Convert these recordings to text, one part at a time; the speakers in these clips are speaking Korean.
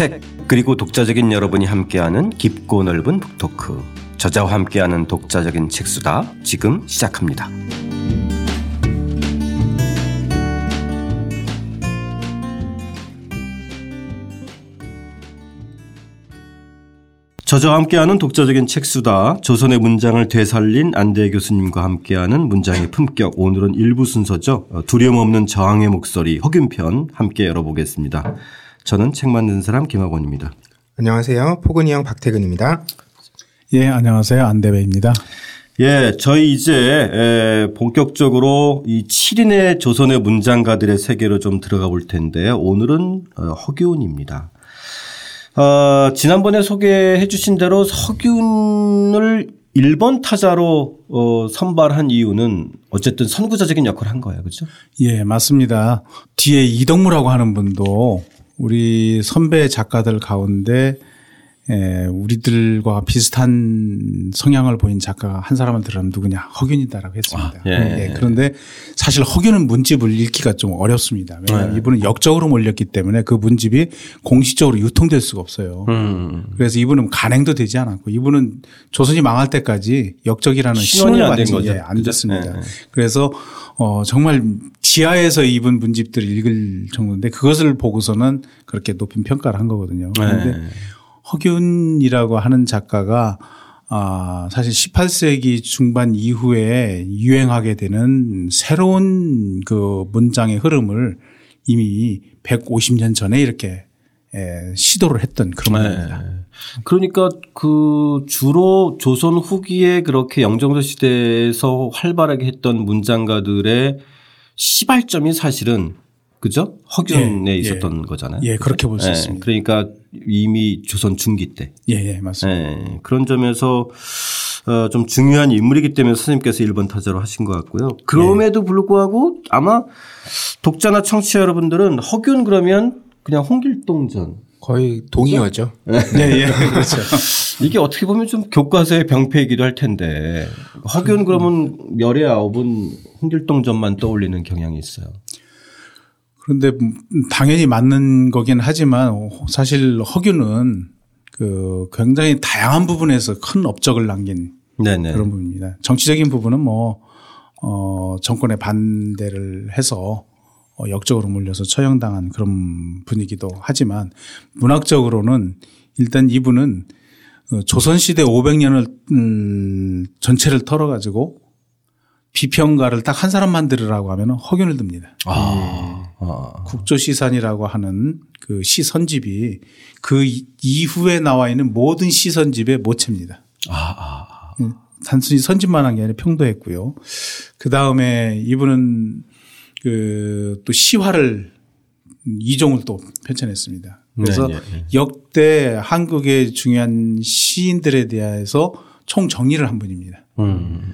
책 그리고 독자적인 여러분이 함께하는 깊고 넓은 북토크 저자와 함께하는 독자적인 책수다 지금 시작합니다. 저자와 함께하는 독자적인 책수다 조선의 문장을 되살린 안대 교수님과 함께하는 문장의 품격 오늘은 일부 순서죠. 두려움 없는 저항의 목소리 허균편 함께 열어보겠습니다. 저는 책 만든 사람 김학원입니다. 안녕하세요. 포근이 형 박태근입니다. 예, 안녕하세요. 안대배입니다. 예, 저희 이제 본격적으로 이 7인의 조선의 문장가들의 세계로 좀 들어가 볼 텐데요. 오늘은 어, 허균입니다. 어, 지난번에 소개해 주신 대로 서균을 1번 타자로 어, 선발한 이유는 어쨌든 선구자적인 역할을 한 거예요. 그죠? 예, 맞습니다. 뒤에 이덕무라고 하는 분도 우리 선배 작가들 가운데 예, 우리들과 비슷한 성향을 보인 작가가 한 사람을 들으면 누구냐 허균이다라고 했습니다. 아, 예. 예. 그런데 사실 허균은 문집을 읽기가 좀 어렵습니다. 왜냐하면 네. 이분은 역적으로 몰렸기 때문에 그 문집이 공식적으로 유통될 수가 없어요. 음. 그래서 이분은 간행도 되지 않았고 이분은 조선이 망할 때까지 역적이라는 신원이 안 된 거죠. 예, 안 됐습니다. 네. 그래서 어 정말 지하에서 입은 문집들을 읽을 정도인데 그것을 보고서는 그렇게 높은 평가를 한 거거든요. 그런데 네. 허균이라고 하는 작가가 아, 사실 18세기 중반 이후에 유행하게 되는 새로운 그 문장의 흐름을 이미 150년 전에 이렇게 에, 시도를 했던 그런 네. 분입니다. 그러니까 그 주로 조선 후기에 그렇게 영정조 시대에서 활발하게 했던 문장가들의 시발점이 사실은 그죠? 허균에 예, 예. 있었던 예. 거잖아요. 예, 그렇게 볼수 예, 있습니다. 그러니까 이미 조선 중기 때. 예, 예, 맞습니다. 예, 그런 점에서 어, 좀 중요한 인물이기 때문에 선생님께서 1번 타자로 하신 것 같고요. 그럼에도 불구하고 아마 독자나 청취자 여러분들은 허균 그러면 그냥 홍길동전. 거의 동의어죠. 네, 예, 그렇죠. 이게 어떻게 보면 좀 교과서의 병폐이기도 할 텐데 허균 그러면 열의 아홉은 홍길동전만 떠올리는 경향이 있어요. 그런데 당연히 맞는 거긴 하지만 사실 허균은 그 굉장히 다양한 부분에서 큰 업적을 남긴 네네. 그런 부분입니다. 정치적인 부분은 뭐, 어, 정권의 반대를 해서 어, 역적으로 몰려서 처형당한 그런 분위기도 하지만 문학적으로는 일단 이분은 어, 조선시대 500년을 음, 전체를 털어가지고 비평가를 딱 한 사람만 들으라고 하면 허균을 듭니다. 아. 아. 국조시산이라고 하는 그 시선집이 그 이후에 나와 있는 모든 시선집의 모체입니다. 아, 아, 아. 음, 단순히 선집만 한 게 아니라 평도했고요. 그 다음에 이분은 그 또 시화를 이종을 또 펼쳐냈습니다. 그래서 네, 네, 네. 역대 한국의 중요한 시인들에 대해서 총 정리를 한 분입니다. 음.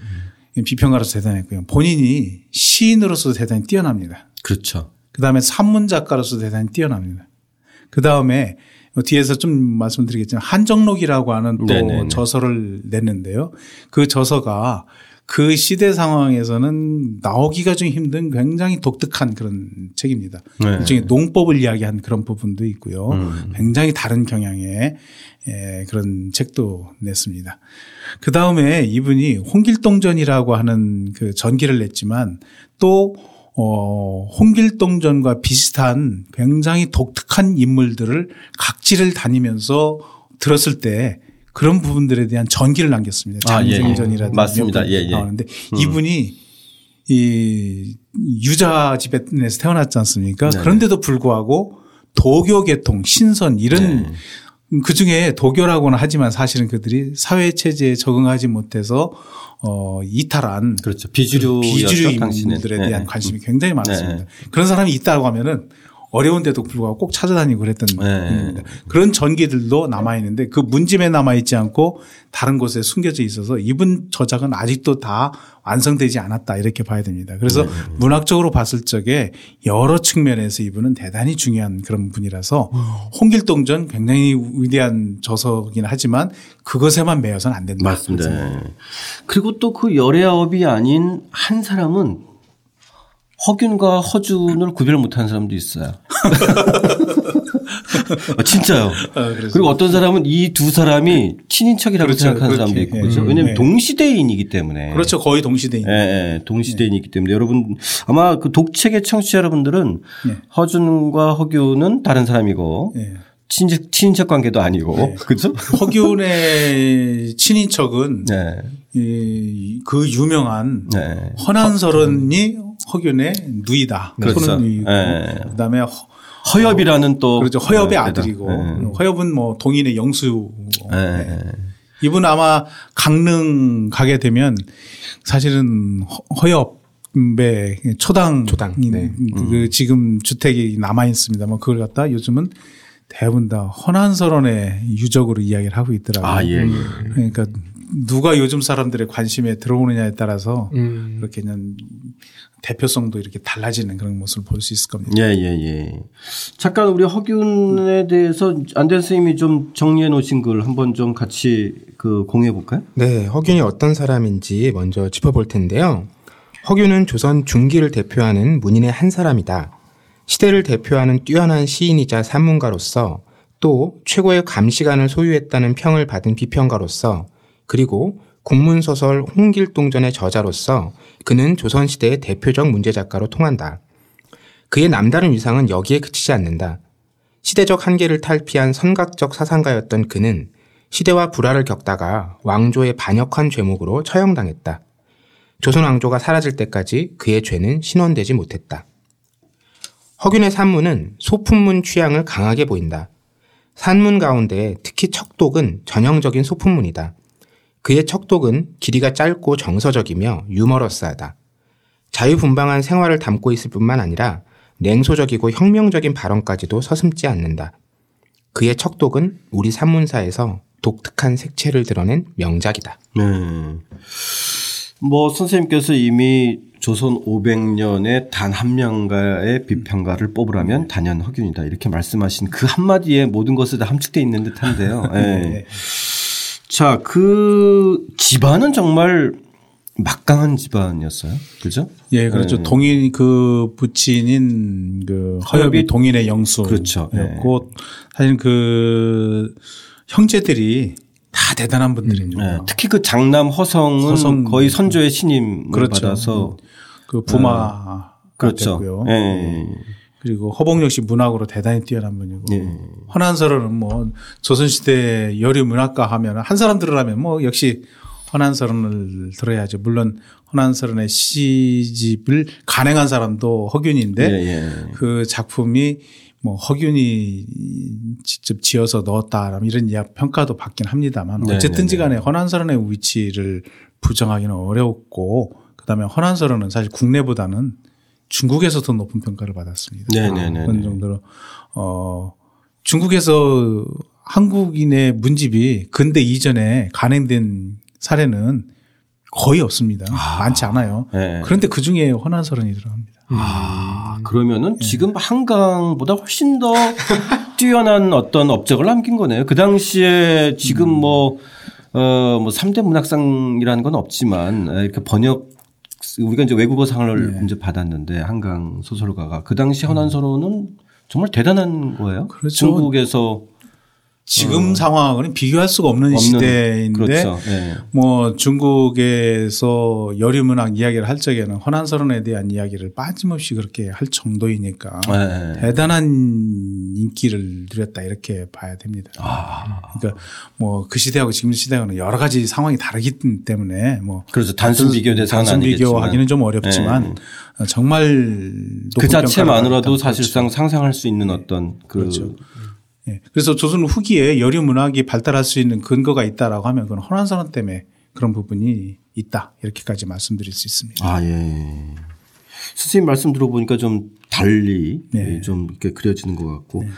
비평가로서 대단했고요. 본인이 시인으로서 대단히 뛰어납니다. 그렇죠. 그 다음에 산문 작가로서 대단히 뛰어납니다. 그 다음에 뒤에서 좀 말씀드리겠지만 한정록이라고 하는 또 네네네. 저서를 냈는데요. 그 저서가 그 시대 상황에서는 나오기가 좀 힘든 굉장히 독특한 그런 책입니다. 네. 일종의 농법을 이야기한 그런 부분도 있고요. 음. 굉장히 다른 경향의 그런 책도 냈습니다. 그 다음에 이분이 홍길동전이라고 하는 그 전기를 냈지만 또 어, 홍길동전과 비슷한 굉장히 독특한 인물들을 각지를 다니면서 들었을 때 그런 부분들에 대한 전기를 남겼습니다. 장생전이라든지 아, 예, 예. 맞습니다. 예, 예. 나오는데 음. 이분이 이 유자 집에서 태어났지 않습니까? 네 그런데도 불구하고 도교 계통, 신선 이런 네. 그 중에 도교라고는 하지만 사실은 그들이 사회 체제에 적응하지 못해서 어 이탈한 그렇죠 비주류 비주류인들에 대한 네. 관심이 굉장히 많았습니다. 네. 그런 사람이 있다고 하면은 어려운데도 불구하고 꼭 찾아다니고 그랬던 네. 분입니다. 그런 전기들도 남아 있는데 그 문집에 남아 있지 않고 다른 곳에 숨겨져 있어서 이분 저작은 아직도 다 완성되지 않았다 이렇게 봐야 됩니다. 그래서 네. 문학적으로 봤을 적에 여러 측면에서 이분은 대단히 중요한 그런 분이라서 홍길동전 굉장히 위대한 저서긴 하지만 그것에만 매여서는 안 된다. 맞습니다. 네. 그리고 또 그 열애아업이 아닌 한 사람은 허균과 허준을 구별 못하는 사람도 있어요. 아, 진짜요. 아, 그리고 어떤 사람은 이 두 사람이 친인척이라고 그렇죠. 생각하는 사람도 있고 그렇죠. 예, 왜냐하면 예. 동시대인이기 때문에. 그렇죠. 거의 동시대인. 예, 예. 동시대인이기 때문에 여러분 아마 그 독책의 청취자 여러분들은 예. 허준과 허규는 다른 사람이고 예. 친인척, 친인척 관계도 아니고. 네. 그죠? 허균의 친인척은 네. 이, 그 유명한 네. 허난설원이 허균의 누이다. 그렇죠. 손은 네. 그다음에 허, 엽이라는 또 그렇죠. 허엽의 네, 아들이고 네. 허엽은 뭐 동인의 영수. 네. 이분 아마 강릉 가게 되면 사실은 허엽의 초당, 초당. 네. 그 음. 지금 주택이 남아 있습니다만 뭐 그걸 갖다 요즘은 대부분 다 허난설원의 유적으로 이야기를 하고 있더라고요. 아, 예, 예. 그러니까 누가 요즘 사람들의 관심에 들어오느냐에 따라서 음. 그렇게 그냥 대표성도 이렇게 달라지는 그런 모습을 볼 수 있을 겁니다. 예, 예, 예. 잠깐 우리 허균에 대해서 안된 선생님이 좀 정리해 놓으신 걸 한번 좀 같이 그 공유해 볼까요? 네, 허균이 어떤 사람인지 먼저 짚어볼 텐데요. 허균은 조선 중기를 대표하는 문인의 한 사람이다. 시대를 대표하는 뛰어난 시인이자 산문가로서 또 최고의 감시관을 소유했다는 평을 받은 비평가로서 그리고 국문소설 홍길동전의 저자로서 그는 조선시대의 대표적 문제작가로 통한다. 그의 남다른 위상은 여기에 그치지 않는다. 시대적 한계를 탈피한 선각적 사상가였던 그는 시대와 불화를 겪다가 왕조의 반역한 죄목으로 처형당했다. 조선 왕조가 사라질 때까지 그의 죄는 신원되지 못했다. 허균의 산문은 소품문 취향을 강하게 보인다. 산문 가운데 특히 척독은 전형적인 소품문이다. 그의 척독은 길이가 짧고 정서적이며 유머러스하다. 자유분방한 생활을 담고 있을 뿐만 아니라 냉소적이고 혁명적인 발언까지도 서슴지 않는다. 그의 척독은 우리 산문사에서 독특한 색채를 드러낸 명작이다. 네. 뭐 선생님께서 이미 조선 500년에 단 한 명가의 비평가를 뽑으라면 단연 허균이다 이렇게 말씀하신 그 한마디에 모든 것이 다 함축돼 있는 듯한데요. 네. 네. 자, 그 집안은 정말 막강한 집안이었어요. 그죠? 예, 그렇죠. 네. 동인 그 부친인 그 허엽이 동인의 영수. 그렇죠. 네. 사실 그 형제들이 다 대단한 분들입니다. 네. 특히 그 장남 허성은 허성 거의 선조의 신임을 그렇죠. 받아서 그 부마 네. 그렇죠. 네. 그리고 허봉 역시 문학으로 대단히 뛰어난 분이고 네. 허난설은 뭐 조선시대 여류 문학가 하면 한 사람 들으라면 뭐 역시 허난설을 들어야죠. 물론 허난설의 시집을 간행한 사람도 허균인데 예, 예. 그 작품이 뭐 허균이 직접 지어서 넣었다 이런 이야 평가도 받긴 합니다만 네, 어쨌든지 네, 네. 간에 허난설의 위치를 부정하기는 어렵고 그다음에 허난설은 사실 국내보다는 중국에서 더 높은 평가를 받았습니다. 네네네. 그런 정도로 어 중국에서 한국인의 문집이 근대 이전에 간행된 사례는 거의 없습니다. 아. 많지 않아요. 네. 그런데 그 중에 허난설은이 들어갑니다. 아, 그러면은 네. 지금 한강보다 훨씬 더 뛰어난 어떤 업적을 남긴 거네요. 그 당시에 지금 음. 뭐, 어, 뭐 3대 문학상이라는 건 없지만 이렇게 번역 우리가 이제 외국어 상을 네. 이제 받았는데 한강 소설가가 그 당시 허난설호는 정말 대단한 거예요. 그렇죠. 중국에서 지금 어. 상황은 비교할 수가 없는, 없는 시대인데 그렇죠. 네. 뭐 중국에서 여류문학 이야기를 할 적에는 허난설원에 대한 이야기를 빠짐없이 그렇게 할 정도이니까 네. 대단한 인기를 누렸다 이렇게 봐야 됩니다. 아. 그러니까 뭐 그 시대하고 지금 시대하고는 여러 가지 상황이 다르기 때문에 뭐 그래서 단순 비교 대상 단순 비교하기는 좀 어렵지만 네. 정말 그 자체만으로도 사실상 그렇죠. 상상할 수 있는 어떤 그 그렇죠. 예. 그래서 조선 후기에 여류 문학이 발달할 수 있는 근거가 있다라고 하면 그건 호란선언 때문에 그런 부분이 있다 이렇게까지 말씀드릴 수 있습니다. 아 예. 선생님 말씀 들어보니까 좀 달리 네. 좀 이렇게 그려지는 것 같고 네.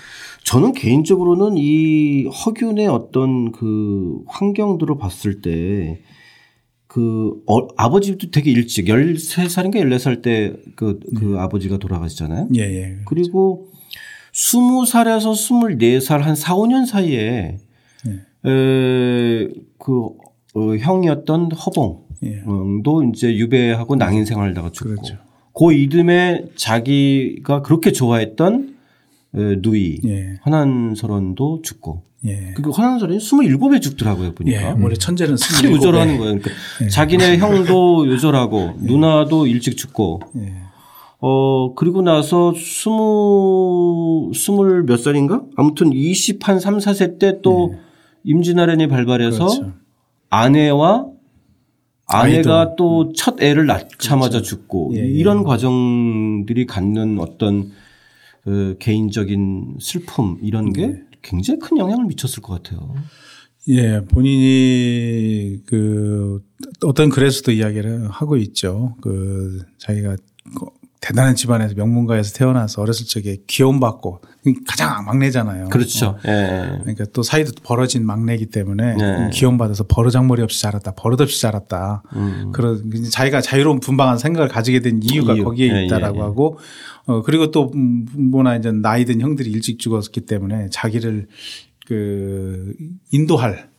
저는 개인적으로는 이 허균의 어떤 그 환경들을 봤을 때 그 어, 아버지도 되게 일찍 13살인가 14살 때그 그 네. 아버지가 돌아가시잖아요. 예, 예. 그리고 스무 살에서 스물네 살한 4, 5년 사이에 네. 에, 그 어, 형이었던 허봉도 예. 이제 유배하고 낭인 생활을 하다가 죽고 그렇죠. 그 이듬해 자기가 그렇게 좋아했던 누이 예. 환한설원도 죽고 예. 그리고 환한설원이 27에 죽더라고요 보니까. 예. 원래 천재는 27에 요절하는 거예요. 그러니까 예. 자기네 형도 요절하고 예. 누나도 일찍 죽고. 예. 어 그리고 나서 스무 스물 몇 살인가? 아무튼 20 한 3, 4세 때또 임진왜란이 발발해서 그렇죠. 아내와 아내가 또첫 애를 낳자마자 그렇죠. 죽고 예, 예. 이런 과정들이 갖는 어떤 그 개인적인 슬픔 이런 게 네. 굉장히 큰 영향을 미쳤을 것 같아요. 예, 본인이 그 어떤 글에서도 이야기를 하고 있죠. 그 자기가 대단한 집안에서 명문가에서 태어나서 어렸을 적에 귀여움받고 가장 막내잖아요. 그렇죠. 어. 예. 그러니까 또 사이도 벌어진 막내이기 때문에 예. 귀여움받아서 버르장머리 없이 자랐다. 버릇없이 자랐다. 음. 그런 자기가 자유로운 분방한 생각을 가지게 된 이유가 이유. 거기에 예, 있다라고 예, 예. 하고 어 그리고 또 음, 뭐나 이제 나이 든 형들이 일찍 죽었기 때문에 자기를 그 인도할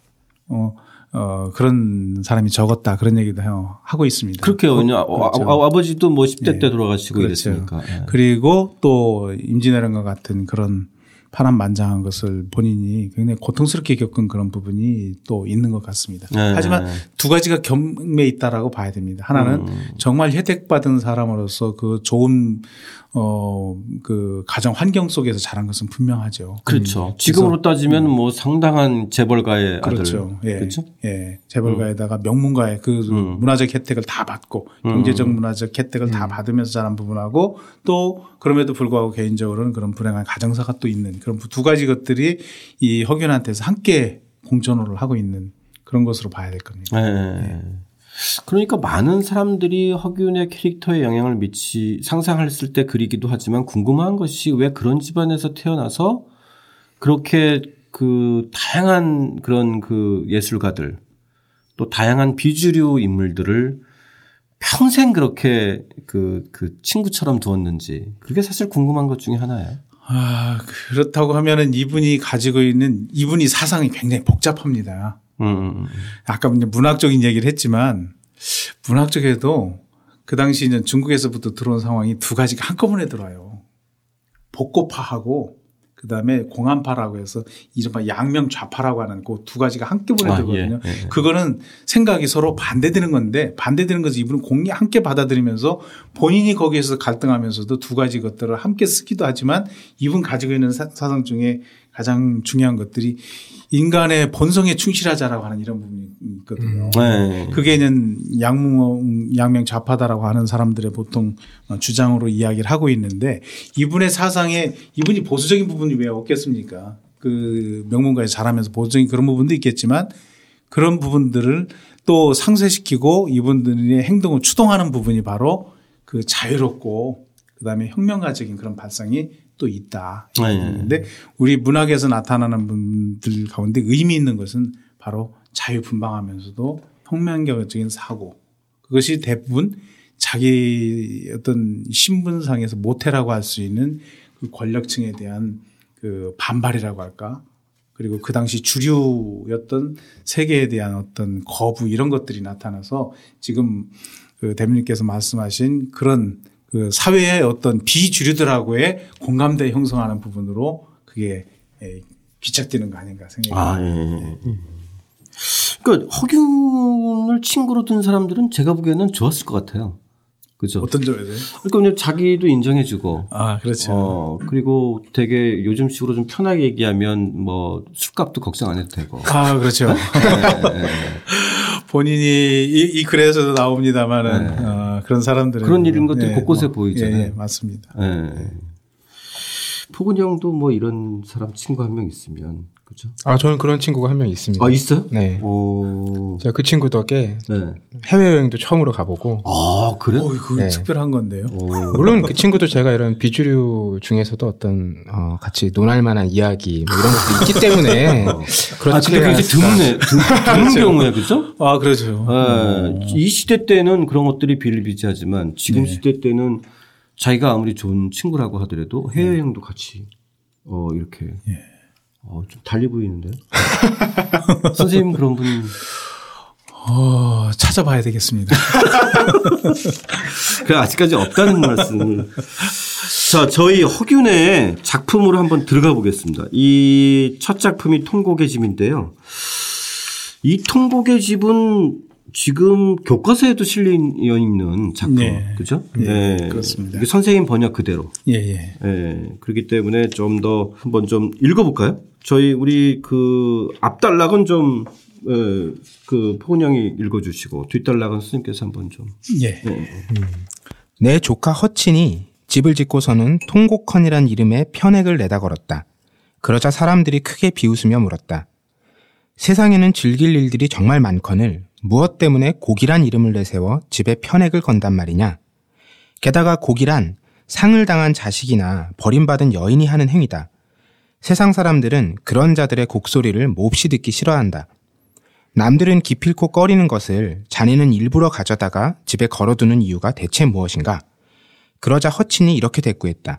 어 어, 그런 사람이 적었다 그런 얘기도 하고 있습니다. 그렇게요. 그, 그렇죠. 아, 버지도 뭐 10대 네. 때 돌아가시고 그렇죠. 이랬으니까. 네. 그리고 또 임진왜란과 같은 그런 파란만장한 것을 본인이 굉장히 고통스럽게 겪은 그런 부분이 또 있는 것 같습니다. 네. 하지만 두 가지가 겸해 있다라고 봐야 됩니다. 하나는 음. 정말 혜택받은 사람으로서 그 좋은 어, 그 가정 환경 속에서 자란 것은 분명하죠. 그렇죠. 음. 지금으로 따지면 음. 뭐 상당한 재벌가의 그렇죠. 아들. 예. 그렇죠. 예. 재벌가에다가 음. 명문가의 그 음. 문화적 혜택을 다 받고 음. 경제적 문화적 혜택을 다 음. 받으면서 자란 부분하고 또 그럼에도 불구하고 개인적으로는 그런 불행한 가정사가 또 있는 그런 두 가지 것들이 이 허균한테서 함께 공존을 하고 있는 그런 것으로 봐야 될 겁니다. 네. 네. 그러니까 많은 사람들이 허균의 캐릭터에 영향을 미치 상상했을 때 그리기도 하지만 궁금한 것이 왜 그런 집안에서 태어나서 그렇게 그 다양한 그런 그 예술가들 또 다양한 비주류 인물들을 평생 그렇게 그, 그 친구처럼 두었는지 그게 사실 궁금한 것 중에 하나예요. 아, 그렇다고 하면은 이분이 가지고 있는 이분이 사상이 굉장히 복잡합니다. 음, 음, 음. 아까 문학적인 얘기를 했지만 문학적에도 그 당시는 중국에서부터 들어온 상황이 두 가지가 한꺼번에 들어와요. 복고파하고 그 다음에 공안파라고 해서 이른바 양명 좌파라고 하는 그 두 가지가 한꺼번에 아, 들거든요. 예, 예, 예. 그거는 생각이 서로 반대되는 건데 반대되는 것을 이분은 공리 함께 받아들이면서 본인이 거기에서 갈등하면서도 두 가지 것들을 함께 쓰기도 하지만 이분 가지고 있는 사상 중에 가장 중요한 것들이 인간의 본성에 충실하자라고 하는 이런 부분이 있거든요. 음. 네. 그게는 양명, 양명 좌파다라고 하는 사람들의 보통 주장으로 이야기를 하고 있는데 이분의 사상에 이분이 보수적인 부분이 왜 없겠습니까? 그 명문가에 자라면서 보수적인 그런 부분도 있겠지만 그런 부분들을 또 상쇄시키고 이분들의 행동을 추동하는 부분이 바로 그 자유롭고 그다음에 혁명가적인 그런 발상이 또 있다. 그런데 네. 우리 문학에서 나타나는 분들 가운데 의미 있는 것은 바로 자유분방하면서도 혁명적인 사고 그것이 대부분 자기 어떤 신분상에서 모태라고 할 수 있는 그 권력층에 대한 그 반발이라고 할까 그리고 그 당시 주류였던 세계에 대한 어떤 거부 이런 것들이 나타나서 지금 그 대표님께서 말씀하신 그런 그 사회의 어떤 비주류들하고의 공감대 형성하는 부분으로 그게 예, 귀착되는 거 아닌가 생각이 아, 예, 예. 그러니까 허균을 친구로 둔 사람들은 제가 보기에는 좋았을 것 같아요. 그죠? 어떤 점에서요? 그러니까 자기도 인정해주고. 아, 그렇죠. 어, 그리고 되게 요즘식으로 좀 편하게 얘기하면 뭐 술값도 걱정 안 해도 되고. 아, 그렇죠. 네, 네. 본인이 이, 이 글에서도 나옵니다만은 네. 어, 그런 사람들은 그런 일인 것들이 네, 곳곳에 뭐, 보이잖아요. 예, 예, 맞습니다. 네. 포근 형도 뭐 이런 사람 친구 한 명 있으면 그죠? 아 저는 그런 친구가 한 명 있습니다. 아 있어요? 네. 오. 제가 그 친구 덕에 네. 해외 여행도 처음으로 가보고. 아 그래? 어, 그 네. 특별한 건데요. 오. 물론 그 친구도 제가 이런 비주류 중에서도 어떤 어, 같이 논할 만한 이야기 뭐 이런 것도 있기 때문에 그렇지. 아, 근데 굉장히 드문네 드문 경우에 그죠? 아 그렇죠. 네. 이 시대 때는 그런 것들이 비일비재하지만 지금 네. 시대 때는 자기가 아무리 좋은 친구라고 하더라도 해외여행도 같이 어 이렇게. 예. 어, 좀 달리 보이는데요? 선생님 그런 분. 어, 찾아봐야 되겠습니다. 그 아직까지 없다는 말씀을. 자, 저희 허균의 작품으로 한번 들어가 보겠습니다. 이 첫 작품이 통곡의 집인데요. 이 통곡의 집은 지금 교과서에도 실려 있는 작품. 네. 그죠? 네. 네. 그렇습니다. 선생님 번역 그대로. 예, 예. 예. 그렇기 때문에 좀 더 한번 좀 읽어볼까요? 저희 우리 그 앞단락은 좀, 예, 그 포근형이 읽어주시고 뒷단락은 스님께서 한번 좀. 예. 예. 음. 내 조카 허친이 집을 짓고서는 통곡헌이란 이름의 편액을 내다 걸었다. 그러자 사람들이 크게 비웃으며 물었다. 세상에는 즐길 일들이 정말 많거늘 무엇 때문에 고기란 이름을 내세워 집에 편액을 건단 말이냐. 게다가 고기란 상을 당한 자식이나 버림받은 여인이 하는 행위다. 세상 사람들은 그런 자들의 곡소리를 몹시 듣기 싫어한다. 남들은 기필코 꺼리는 것을 자네는 일부러 가져다가 집에 걸어두는 이유가 대체 무엇인가? 그러자 허친이 이렇게 대꾸했다.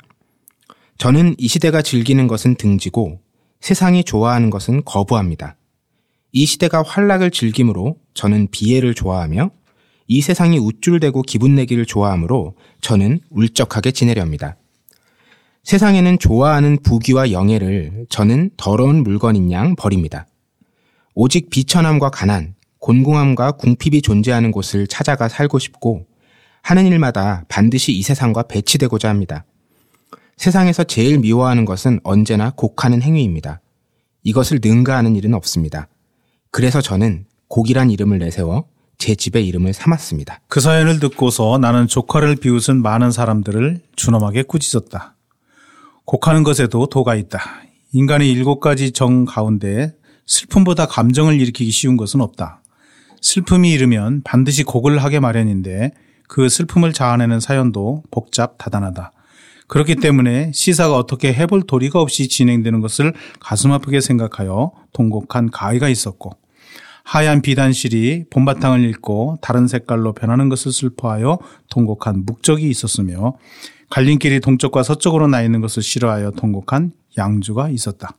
저는 이 시대가 즐기는 것은 등지고 세상이 좋아하는 것은 거부합니다. 이 시대가 활락을 즐김으로 저는 비애를 좋아하며 이 세상이 우쭐대고 기분 내기를 좋아하므로 저는 울적하게 지내렵니다. 세상에는 좋아하는 부귀와 영예를 저는 더러운 물건인 양 버립니다. 오직 비천함과 가난, 곤궁함과 궁핍이 존재하는 곳을 찾아가 살고 싶고 하는 일마다 반드시 이 세상과 배치되고자 합니다. 세상에서 제일 미워하는 것은 언제나 곡하는 행위입니다. 이것을 능가하는 일은 없습니다. 그래서 저는 곡이란 이름을 내세워 제 집의 이름을 삼았습니다. 그 사연을 듣고서 나는 조카를 비웃은 많은 사람들을 준엄하게 꾸짖었다. 곡하는 것에도 도가 있다. 인간의 일곱 가지 정 가운데 슬픔보다 감정을 일으키기 쉬운 것은 없다. 슬픔이 이르면 반드시 곡을 하게 마련인데 그 슬픔을 자아내는 사연도 복잡 다단하다. 그렇기 때문에 시사가 어떻게 해볼 도리가 없이 진행되는 것을 가슴 아프게 생각하여 통곡한 가위가 있었고 하얀 비단실이 봄바탕을 읽고 다른 색깔로 변하는 것을 슬퍼하여 통곡한 묵적이 있었으며 갈림길이 동쪽과 서쪽으로 나 있는 것을 싫어하여 통곡한 양주가 있었다.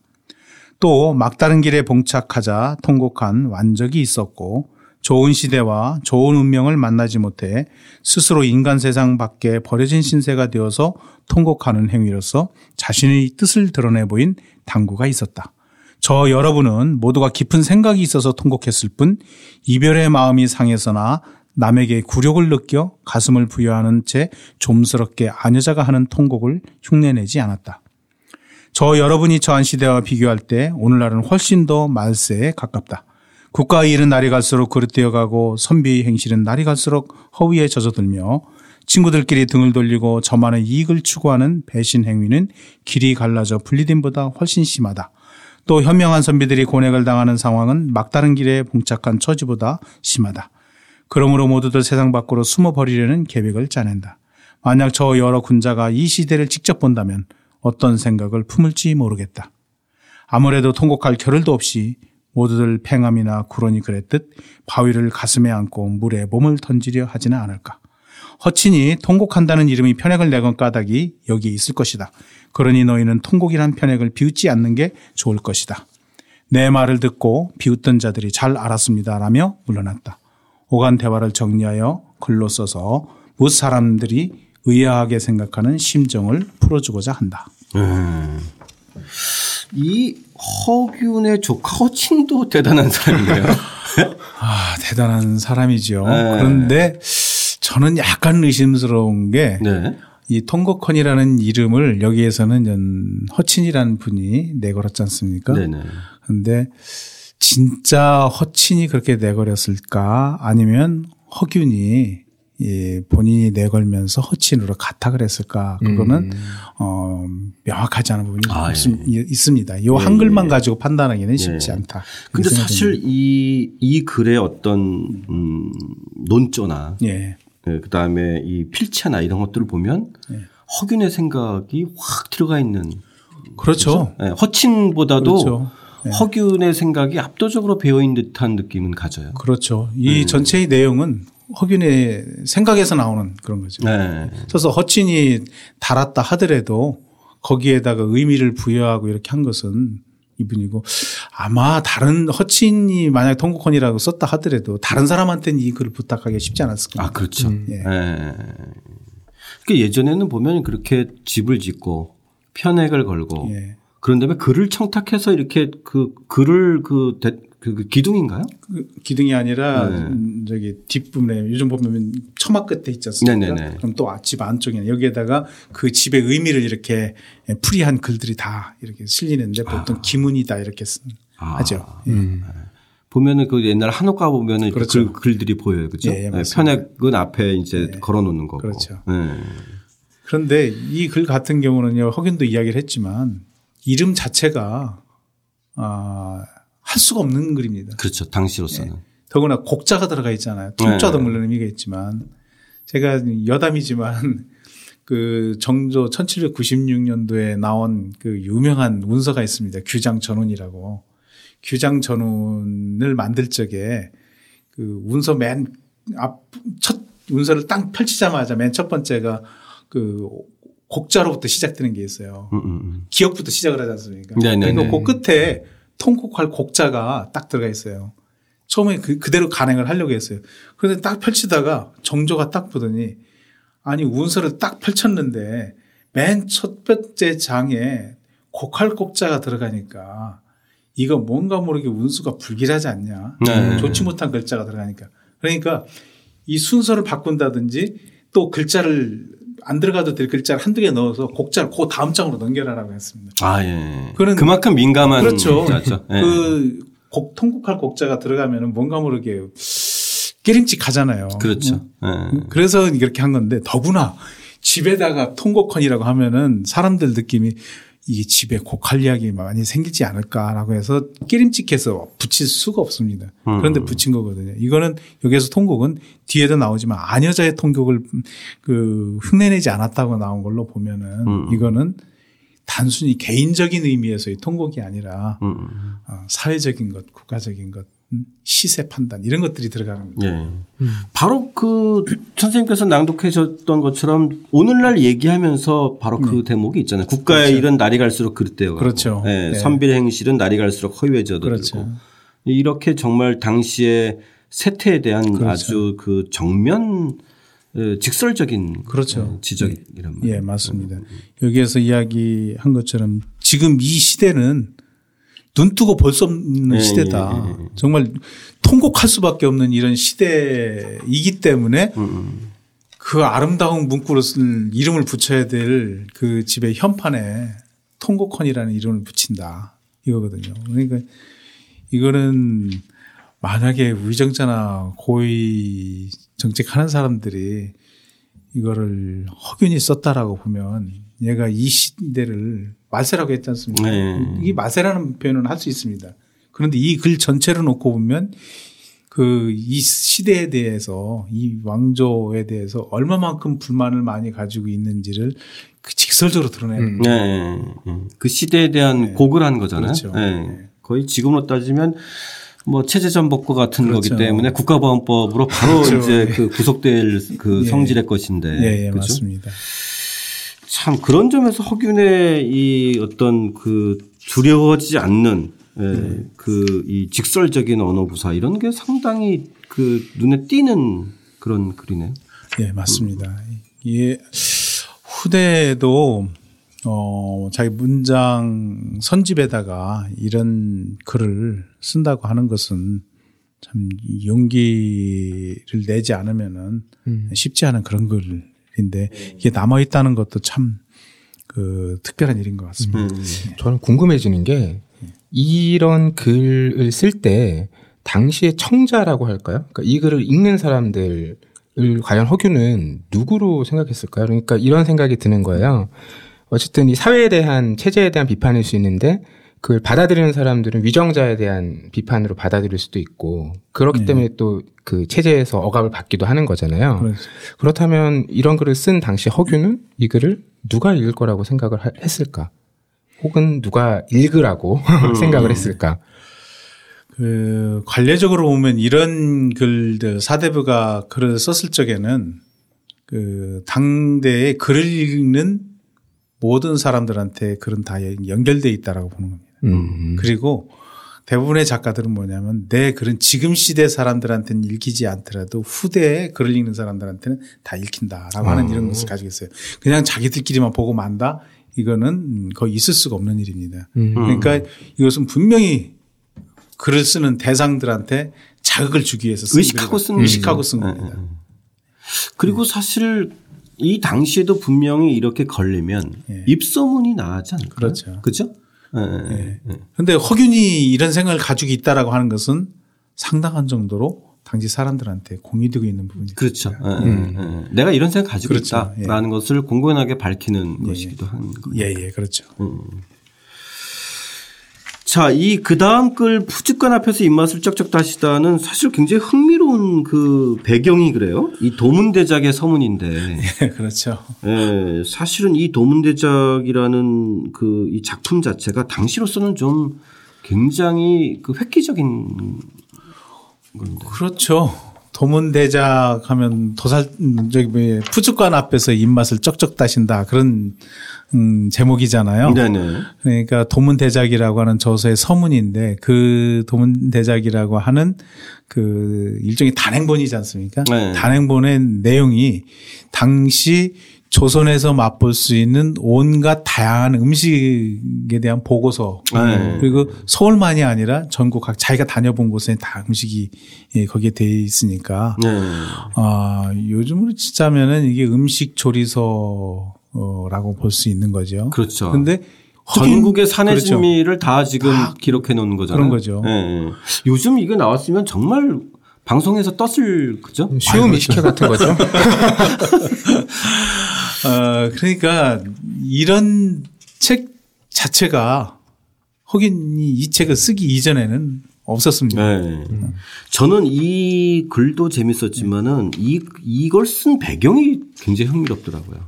또 막다른 길에 봉착하자 통곡한 완적이 있었고 좋은 시대와 좋은 운명을 만나지 못해 스스로 인간 세상 밖에 버려진 신세가 되어서 통곡하는 행위로서 자신의 뜻을 드러내 보인 당구가 있었다. 저 여러분은 모두가 깊은 생각이 있어서 통곡했을 뿐 이별의 마음이 상해서나 남에게 굴욕을 느껴 가슴을 부여하는 채 좀스럽게 아녀자가 하는 통곡을 흉내내지 않았다. 저 여러분이 처한 시대와 비교할 때 오늘날은 훨씬 더 말세에 가깝다. 국가의 일은 날이 갈수록 그릇되어 가고 선비의 행실은 날이 갈수록 허위에 젖어들며 친구들끼리 등을 돌리고 저만의 이익을 추구하는 배신 행위는 길이 갈라져 분리됨보다 훨씬 심하다. 또 현명한 선비들이 고뇌를 당하는 상황은 막다른 길에 봉착한 처지보다 심하다. 그러므로 모두들 세상 밖으로 숨어 버리려는 계획을 짜낸다. 만약 저 여러 군자가 이 시대를 직접 본다면 어떤 생각을 품을지 모르겠다. 아무래도 통곡할 겨를도 없이 모두들 팽함이나 구론이 그랬듯 바위를 가슴에 안고 물에 몸을 던지려 하지는 않을까. 허친이 통곡한다는 이름이 편액을 내건 까닭이 여기에 있을 것이다. 그러니 너희는 통곡이란 편액을 비웃지 않는 게 좋을 것이다. 내 말을 듣고 비웃던 자들이 잘 알았습니다. 라며 물러났다. 오간 대화를 정리하여 글로 써서 무 사람들이 의아하게 생각하는 심정을 풀어주고자 한다. 음. 이 허균의 조카 허친도 대단한 사람이에요. 아, 대단한 사람이죠. 네. 그런데 저는 약간 의심스러운 게 네. 이 통곡헌이라는 이름을 여기에서는 허친이라는 분이 내걸었지 않습니까? 네네. 근데 진짜 허친이 그렇게 내걸었을까 아니면 허균이 예, 본인이 내걸면서 허친으로 가탁을 했을까 그거는 음. 어, 명확하지 않은 부분이 아, 있, 예. 있 습니다. 이 예, 한글만 예. 가지고 판단하기는 쉽지 예. 않다. 근데 사실 이, 이 글의 어떤 음, 논조나 예. 예, 그다음에 이 필체나 이런 것들을 보면 허균의 생각이 확 들어가 있는 그렇죠. 그렇죠? 허친보다도 그렇죠. 허균의 생각이 압도적으로 배어 있는 듯한 느낌은 가져요. 그렇죠. 이 전체의 내용은 허균의 생각에서 나오는 그런 거죠. 네. 그래서 허친이 달았다 하더라도 거기에다가 의미를 부여하고 이렇게 한 것은 이분이고 아마 다른 허친이 만약 통곡헌이라고 썼다 하더라도 다른 사람한테는 이 글을 부탁하기 쉽지 않았을 겁니다. 아 그렇죠. 음. 예. 네. 그러니까 예전에는 보면 그렇게 집을 짓고 편액을 걸고 예. 그런 다음에 글을 청탁해서 이렇게 그 글을 그, 대, 그, 그 기둥인가요? 그 기둥이 아니라 네. 음, 저기 뒷부분에 요즘 보면 처마 끝에 있지 않습니까? 네네네. 그럼 또집 안쪽에 여기에다가 그 집의 의미를 이렇게 풀이한 글들이 다 이렇게 실리는데 보통 아. 기문이다 이렇게 쓰, 아. 하죠. 예. 음. 보면은 그 옛날 한옥가 보면은 그 그렇죠. 글, 들이 보여요. 그렇죠? 예, 예, 네, 편액은 앞에 이제 네. 걸어 놓는 거고. 그렇죠. 네. 그런데 이 글 같은 경우는요. 허균도 이야기를 했지만 이름 자체가 아, 할 수가 없는 글입니다. 그렇죠. 당시로서는. 네. 더구나 곡자가 들어가 있잖아요. 통자도 네. 물론 의미가 있지만 제가 여담이지만 그 정조 1796년도에 나온 그 유명한 문서가 있습니다. 규장 전운이라고. 규장 전운을 만들 적에 그 문서 맨 앞첫 문서를 딱 펼치자마자 맨 첫 번째가 그 곡자로부터 시작되는 게 있어요. 음, 음. 음. 기억부터 시작을 하지 않습니까? 네네네. 그리고 그 끝에 통곡할 곡자가 딱 들어가 있어요. 처음에 그, 그대로 간행을 하려고 했어요. 그런데 딱 펼치다가 정조가 딱 보더니 아니 운서를 딱 펼쳤는데 맨 첫 번째 장에 곡할 곡자가 들어가니까 이거 뭔가 모르게 운수가 불길하지 않냐. 네. 좋지 못한 글자가 들어가니까. 그러니까 이 순서를 바꾼다든지 또 글자를 안 들어가도 될 글자를 한두 개 넣어서 곡자를 그 다음 장으로 넘겨라라고 했습니다. 아, 예. 그런 그만큼 민감한 그렇죠. 예. 그 곡, 통곡할 곡자가 들어가면은 뭔가 모르게 깨림칙하잖아요. 그렇죠. 예. 그래서 이렇게 한 건데 더구나 집에다가 통곡헌이라고 하면은 사람들 느낌이 이게 집에 이야기 많이 생기지 않을까라고 해서 끼림칙해서 붙일 수가 없습니다. 음. 그런데 붙인 거거든요. 이거는 여기에서 통곡은 뒤에도 나오지만 아녀자의 통곡을 그 흉내내지 않았다고 나온 걸로 보면은 음. 이거는 단순히 개인적인 의미에서의 통곡이 아니라 음. 어, 사회적인 것, 국가적인 것 시세 판단 이런 것들이 들어가는 거죠. 네. 음. 바로 그 선생님께서 낭독해줬던 것처럼 오늘날 얘기하면서 바로 그 네. 대목이 있잖아요. 국가의 그렇죠. 일은 날이 갈수록 그릇되어 그렇죠. 네. 네. 선비의 행실은 날이 갈수록 허위해져들고 그렇죠. 이렇게 정말 당시의 세태에 대한 그렇죠. 아주 그 정면 직설적인 그렇죠. 지적이란 말이에요. 예, 맞습니다. 여기에서 이야기한 것처럼 지금 이 시대는 눈 뜨고 볼 수 없는 네, 시대다. 네, 네, 정말 통곡할 수밖에 없는 이런 시대이기 때문에 음, 음. 그 아름다운 문구로쓴 이름을 붙여야 될 그 집의 현판에 통곡헌이라는 이름을 붙인다. 이거거든요. 그러니까 이거는 만약에 위정자나 고위 정책하는 사람들이 이거를 허균이 썼다라고 보면 얘가 이 시대를 마세라고 했지 않습니까? 네. 이 마세라는 표현은 할 수 있습니다. 그런데 이 글 전체를 놓고 보면 그 이 시대에 대해서 이 왕조에 대해서 얼마만큼 불만을 많이 가지고 있는지를 그 직설적으로 드러내는 음. 네. 그 시대에 대한 네. 고글 한 거잖아요. 그렇죠. 네. 네. 거의 지금으로 따지면 뭐 체제 전복과 같은 그렇죠. 거기 때문에 국가보안법으로 바로 그렇죠. 이제 그 구속될 그 예. 성질의 것인데. 예, 예 그렇죠? 맞습니다. 참 그런 점에서 허균의 이 어떤 그 두려워지지 않는 예, 네. 그이 직설적인 언어 구사 이런 게 상당히 그 눈에 띄는 그런 글이네요. 네, 맞습니다. 이게 후대에도 어, 자기 문장 선집에다가 이런 글을 쓴다고 하는 것은 참 용기를 내지 않으면은 음. 쉽지 않은 그런 글을 인데 이게 남아 있다는 것도 참 그 특별한 일인 것 같습니다. 음. 네. 저는 궁금해지는 게 이런 글을 쓸 때 당시의 청자라고 할까요? 그러니까 이 글을 읽는 사람들을 과연 허균은 누구로 생각했을까요? 그러니까 이런 생각이 드는 거예요. 어쨌든 이 사회에 대한 체제에 대한 비판일 수 있는데 그걸 받아들이는 사람들은 위정자에 대한 비판으로 받아들일 수도 있고 그렇기 네. 때문에 또 그 체제에서 억압을 받기도 하는 거잖아요. 그렇죠. 그렇다면 이런 글을 쓴 당시 허균은 이 글을 누가 읽을 거라고 생각을 했을까? 혹은 누가 읽으라고 음. 생각을 했을까? 그 관례적으로 보면 이런 글들 사대부가 글을 썼을 적에는 그 당대에 글을 읽는 모든 사람들한테 글은 다 연결돼 있다라고 보는 겁니다. 음. 그리고 대부분의 작가들은 뭐냐면 내 글은 지금 시대 사람들한테는 읽히지 않더라도 후대에 글을 읽는 사람들한테는 다 읽힌다라고 하는 아. 이런 것을 가지고 있어요. 그냥 자기들끼리만 보고 만다 이거는 거의 있을 수가 없는 일입니다. 음. 그러니까 이것은 분명히 글을 쓰는 대상들한테 자극을 주기 위해서 쓴 의식하고 쓴 의식하고 쓴 겁니다. 네, 네, 네. 그리고 사실 이 당시에도 분명히 이렇게 걸리면 네. 입소문이 나지 않을까요? 그렇죠. 그죠? 그런데 네. 허균이 이런 생각을 가지고 있다라고 하는 것은 상당한 정도로 당시 사람들한테 공유되고 있는 부분이 그렇죠. 음. 내가 이런 생각 가지고 그렇죠. 있다라는 예. 것을 공공연하게 밝히는 예. 것이기도 한 거죠. 예, 예, 그렇죠. 음. 자, 이 그 다음 글 푸주간 앞에서 입맛을 쩍쩍 다시다는 사실 굉장히 흥미로운 그 배경이 그래요. 이 도문대작의 서문인데. 예, 그렇죠. 예, 사실은 이 도문대작이라는 그 이 작품 자체가 당시로서는 좀 굉장히 그 획기적인 건데. 그렇죠. 도문대작 하면 도살, 저기, 뭐 푸주관 앞에서 입맛을 쩍쩍 다신다. 그런 음, 제목이잖아요. 네네. 그러니까 도문대작이라고 하는 저서의 서문인데 그 도문대작이라고 하는 그 일종의 단행본이지 않습니까? 네. 단행본의 내용이 당시 조선에서 맛볼 수 있는 온갖 다양한 음식에 대한 보고서 네. 그리고 서울만이 아니라 전국 각 자기가 다녀본 곳에 다 음식이 예, 거기에 돼 있으니까 네. 아 요즘으로 치자면은 이게 음식 조리서 라고 볼 수 있는 거죠. 그렇죠. 근데 전국의 사내 그렇죠. 진미를 다 지금 다 기록해 놓는 거잖아요. 그런 거죠. 네. 요즘 이거 나왔으면 정말 방송에서 떴을 그죠? 쉬운 미식회 같은 거죠. 어, 그러니까 이런 책 자체가 허긴이 이 책을 쓰기 이전에는 없었습니다. 네. 음. 저는 이 글도 재밌었지만은 이 이걸 쓴 배경이 굉장히 흥미롭더라고요.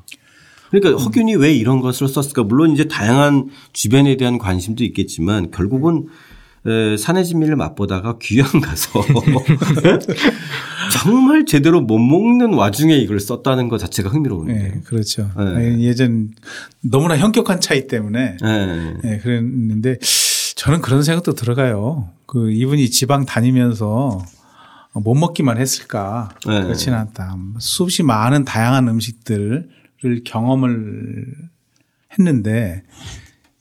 그러니까 음. 허균이 왜 이런 것을 썼을까? 물론 이제 다양한 주변에 대한 관심도 있겠지만 결국은 산의 진미를 맛보다가 귀양 가서 정말 제대로 못 먹는 와중에 이걸 썼다는 것 자체가 흥미로운데. 네, 그렇죠. 네. 예전 너무나 현격한 차이 때문에 네. 네, 그랬는데 저는 그런 생각도 들어가요. 그 이분이 지방 다니면서 못 먹기만 했을까? 네. 그렇지는 않다. 수없이 많은 다양한 음식들 경험을 했는데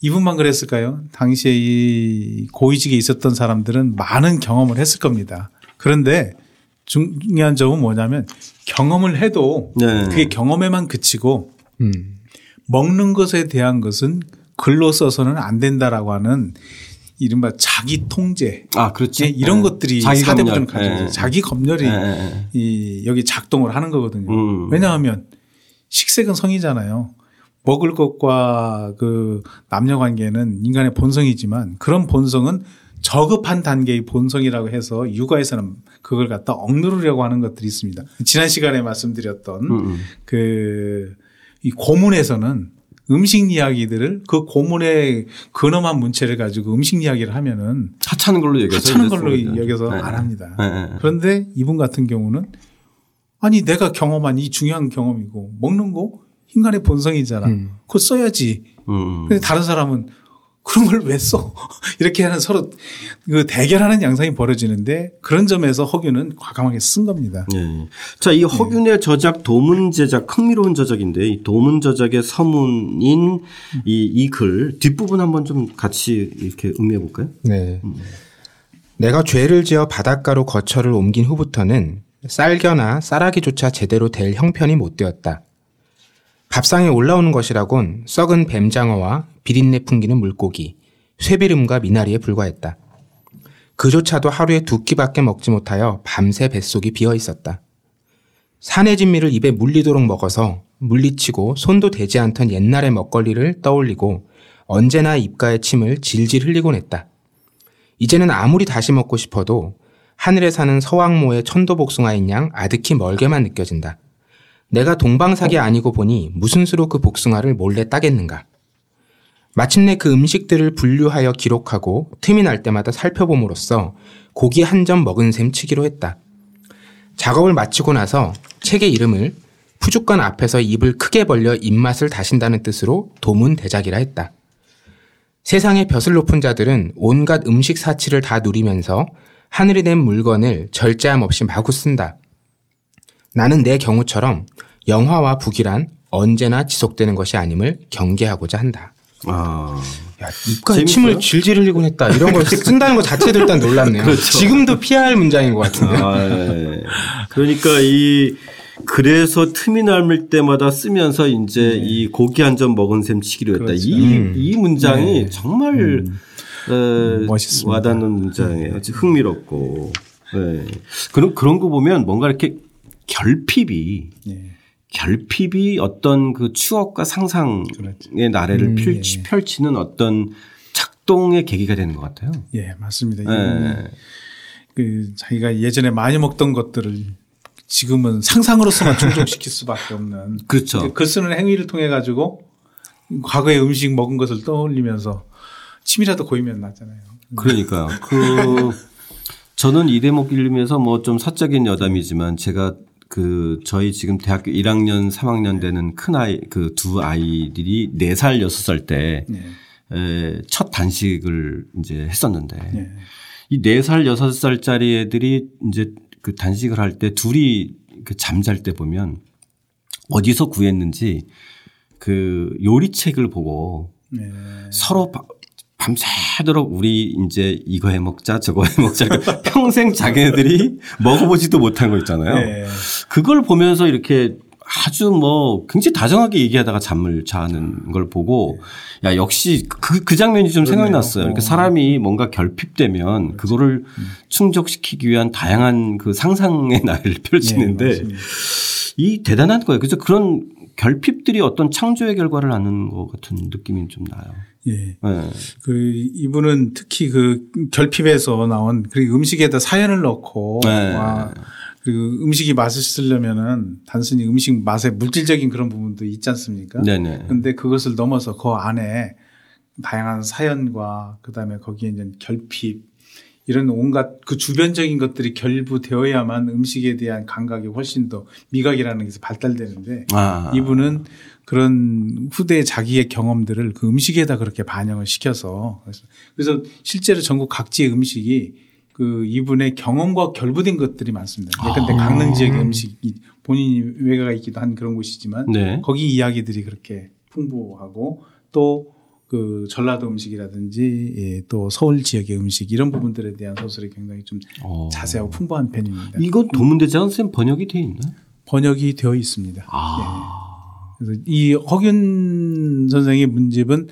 이분만 그랬을까요? 당시에 이 고위직에 있었던 사람들은 많은 경험을 했을 겁니다. 그런데 중요한 점은 뭐냐면 경험을 해도 네. 그게 경험에만 그치고 음. 먹는 것에 대한 것은 글로 써서는 안 된다라고 하는 이른바 자기 통제. 아, 그렇지. 네, 이런 네. 것들이 사대부를 가지고 네. 자기 검열이 네. 이 여기 작동을 하는 거거든요. 음. 왜냐하면 식색은 성이잖아요. 먹을 것과 그 남녀 관계는 인간의 본성이지만 그런 본성은 저급한 단계의 본성이라고 해서 육아에서는 그걸 갖다 억누르려고 하는 것들이 있습니다. 지난 시간에 말씀드렸던 음. 음. 그이 고문에서는 음식 이야기들을 그 고문의 근엄한 문체를 가지고 음식 이야기를 하면은 하찮은 걸로 여겨서 하찮은 걸로 여겨서 네. 안 합니다. 네. 네. 그런데 이분 같은 경우는 아니 내가 경험한 이 중요한 경험이고 먹는 거 인간의 본성이잖아. 음. 그거 써야지. 음. 근데 다른 사람은 그런 걸 왜 써? 이렇게 하는 서로 그 대결하는 양상이 벌어지는데 그런 점에서 허균은 과감하게 쓴 겁니다. 네. 자, 이 허균의 네. 저작 도문 제작 흥미로운 저작인데 이 도문 저작의 서문인 이 이 글 뒷부분 한번 좀 같이 이렇게 음미해 볼까요? 네. 음. 내가 죄를 지어 바닷가로 거처를 옮긴 후부터는 쌀겨나 쌀아기조차 제대로 될 형편이 못 되었다. 밥상에 올라오는 것이라곤 썩은 뱀장어와 비린내 풍기는 물고기, 쇠비름과 미나리에 불과했다. 그조차도 하루에 두 끼밖에 먹지 못하여 밤새 뱃속이 비어 있었다. 산의 진미를 입에 물리도록 먹어서 물리치고 손도 대지 않던 옛날의 먹거리를 떠올리고 언제나 입가에 침을 질질 흘리곤 했다. 이제는 아무리 다시 먹고 싶어도 하늘에 사는 서왕모의 천도복숭아인 양 아득히 멀게만 느껴진다. 내가 동방사기 아니고 보니 무슨 수로 그 복숭아를 몰래 따겠는가. 마침내 그 음식들을 분류하여 기록하고 틈이 날 때마다 살펴봄으로써 고기 한 점 먹은 셈 치기로 했다. 작업을 마치고 나서 책의 이름을 푸주관 앞에서 입을 크게 벌려 입맛을 다신다는 뜻으로 도문 대작이라 했다. 세상의 벼슬 높은 자들은 온갖 음식 사치를 다 누리면서 하늘이 낸 물건을 절제함 없이 마구 쓴다. 나는 내 경우처럼 영화와 북이란 언제나 지속되는 것이 아님을 경계하고자 한다. 아. 야, 입가에 침을 질질 흘리곤 했다. 이런 걸 쓴다는 것 자체도 일단 놀랐네요. 그렇죠. 지금도 피해야 할 문장인 것 같은데. 아, 네. 그러니까 이 그래서 틈이 남을 때마다 쓰면서 이제 네. 이 고기 한 점 먹은 셈 치기로 했다. 그렇죠. 이, 음. 이 문장이 네. 정말 음. 어, 멋있습니다. 와닿는 문장이에요. 네. 흥미롭고. 네. 그런 그런 거 보면 뭔가 이렇게 결핍이 네. 결핍이 어떤 그 추억과 상상의 그렇죠. 나래를 음, 펼치, 예. 펼치는 어떤 작동의 계기가 되는 것 같아요. 예, 맞습니다. 예. 그 자기가 예전에 많이 먹던 것들을 지금은 상상으로서만 충족시킬 수밖에 없는. 그렇죠. 그 쓰는 행위를 통해 가지고 과거의 음식 먹은 것을 떠올리면서 침이라도 고이면 낫잖아요. 그러니까요. 그 저는 이 대목 읽으면서 뭐 좀 사적인 여담이지만 제가 그 저희 지금 대학교 1학년 3학년 되는 큰 아이 그 두 아이들이 4살 6살 때첫 네. 단식을 이제 했었는데 네. 이 4살 6살짜리 애들이 이제 그 단식을 할 때 둘이 그 잠잘 때 보면 어디서 구했는지 그 요리책을 보고 네. 서로 밤새도록 우리 이제 이거 해 먹자 저거 해 먹자 평생 자기네들이 먹어보지도 못한 거 있잖아요. 네. 그걸 보면서 이렇게 아주 뭐 굉장히 다정하게 얘기하다가 잠을 자는 걸 보고 야 역시 그, 그 장면이 좀 생각이 났어요. 그러니까 사람이 뭔가 결핍되면 그렇죠. 그거를 음. 충족시키기 위한 다양한 그 상상의 날을 펼치는데 네, 이 대단한 거예요. 그래서 그런 결핍들이 어떤 창조의 결과를 낳는 것 같은 느낌이 좀 나요. 예. 네. 그 이분은 특히 그 결핍에서 나온 그 음식에다 사연을 넣고 네. 와 그리고 음식이 맛있으려면은 단순히 음식 맛의 물질적인 그런 부분도 있지 않습니까? 네네. 근데 그것을 넘어서 그 안에 다양한 사연과 그다음에 거기에 이제 결핍 이런 온갖 그 주변적인 것들이 결부되어야만 음식에 대한 감각이 훨씬 더 미각이라는 게 발달되는데 아. 이분은 그런 후대 자기의 경험들을 그 음식에다 그렇게 반영을 시켜서 그래서 실제로 전국 각지의 음식이 그 이분의 경험과 결부된 것들이 많습니다. 그런데 아. 강릉 지역의 음식이 본인이 외가가 있기도 한 그런 곳이지만 네. 거기 이야기들이 그렇게 풍부하고 또 그 전라도 음식이라든지 예, 또 서울 지역의 음식 이런 부분들에 대한 소설이 굉장히 좀 어. 자세하고 풍부한 편입니다. 이건 도문대장 선 번역이 되어 있나요? 번역이 되어 있습니다. 아. 예. 그래서 이 허균 선생의 문집은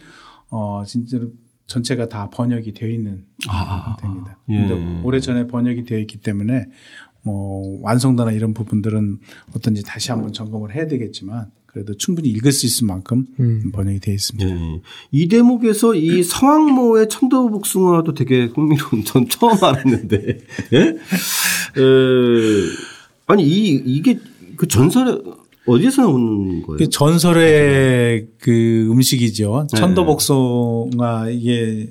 어 진짜로 전체가 다 번역이 되어 있는 아, 상태입니다. 예. 오래 전에 번역이 되어 있기 때문에 뭐 완성도나 이런 부분들은 어떤지 다시 한번 점검을 해야 되겠지만 그래도 충분히 읽을 수 있을 만큼 음. 번역이 되어 있습니다. 예. 이 대목에서 이 성황모의 천도복숭아도 되게 흥미로운 전 처음 알았는데 예? 에, 아니 이 이게 그 전설의 어디서 나오는 거예요? 그 전설의 그 음식이죠. 네. 천도복숭아 이게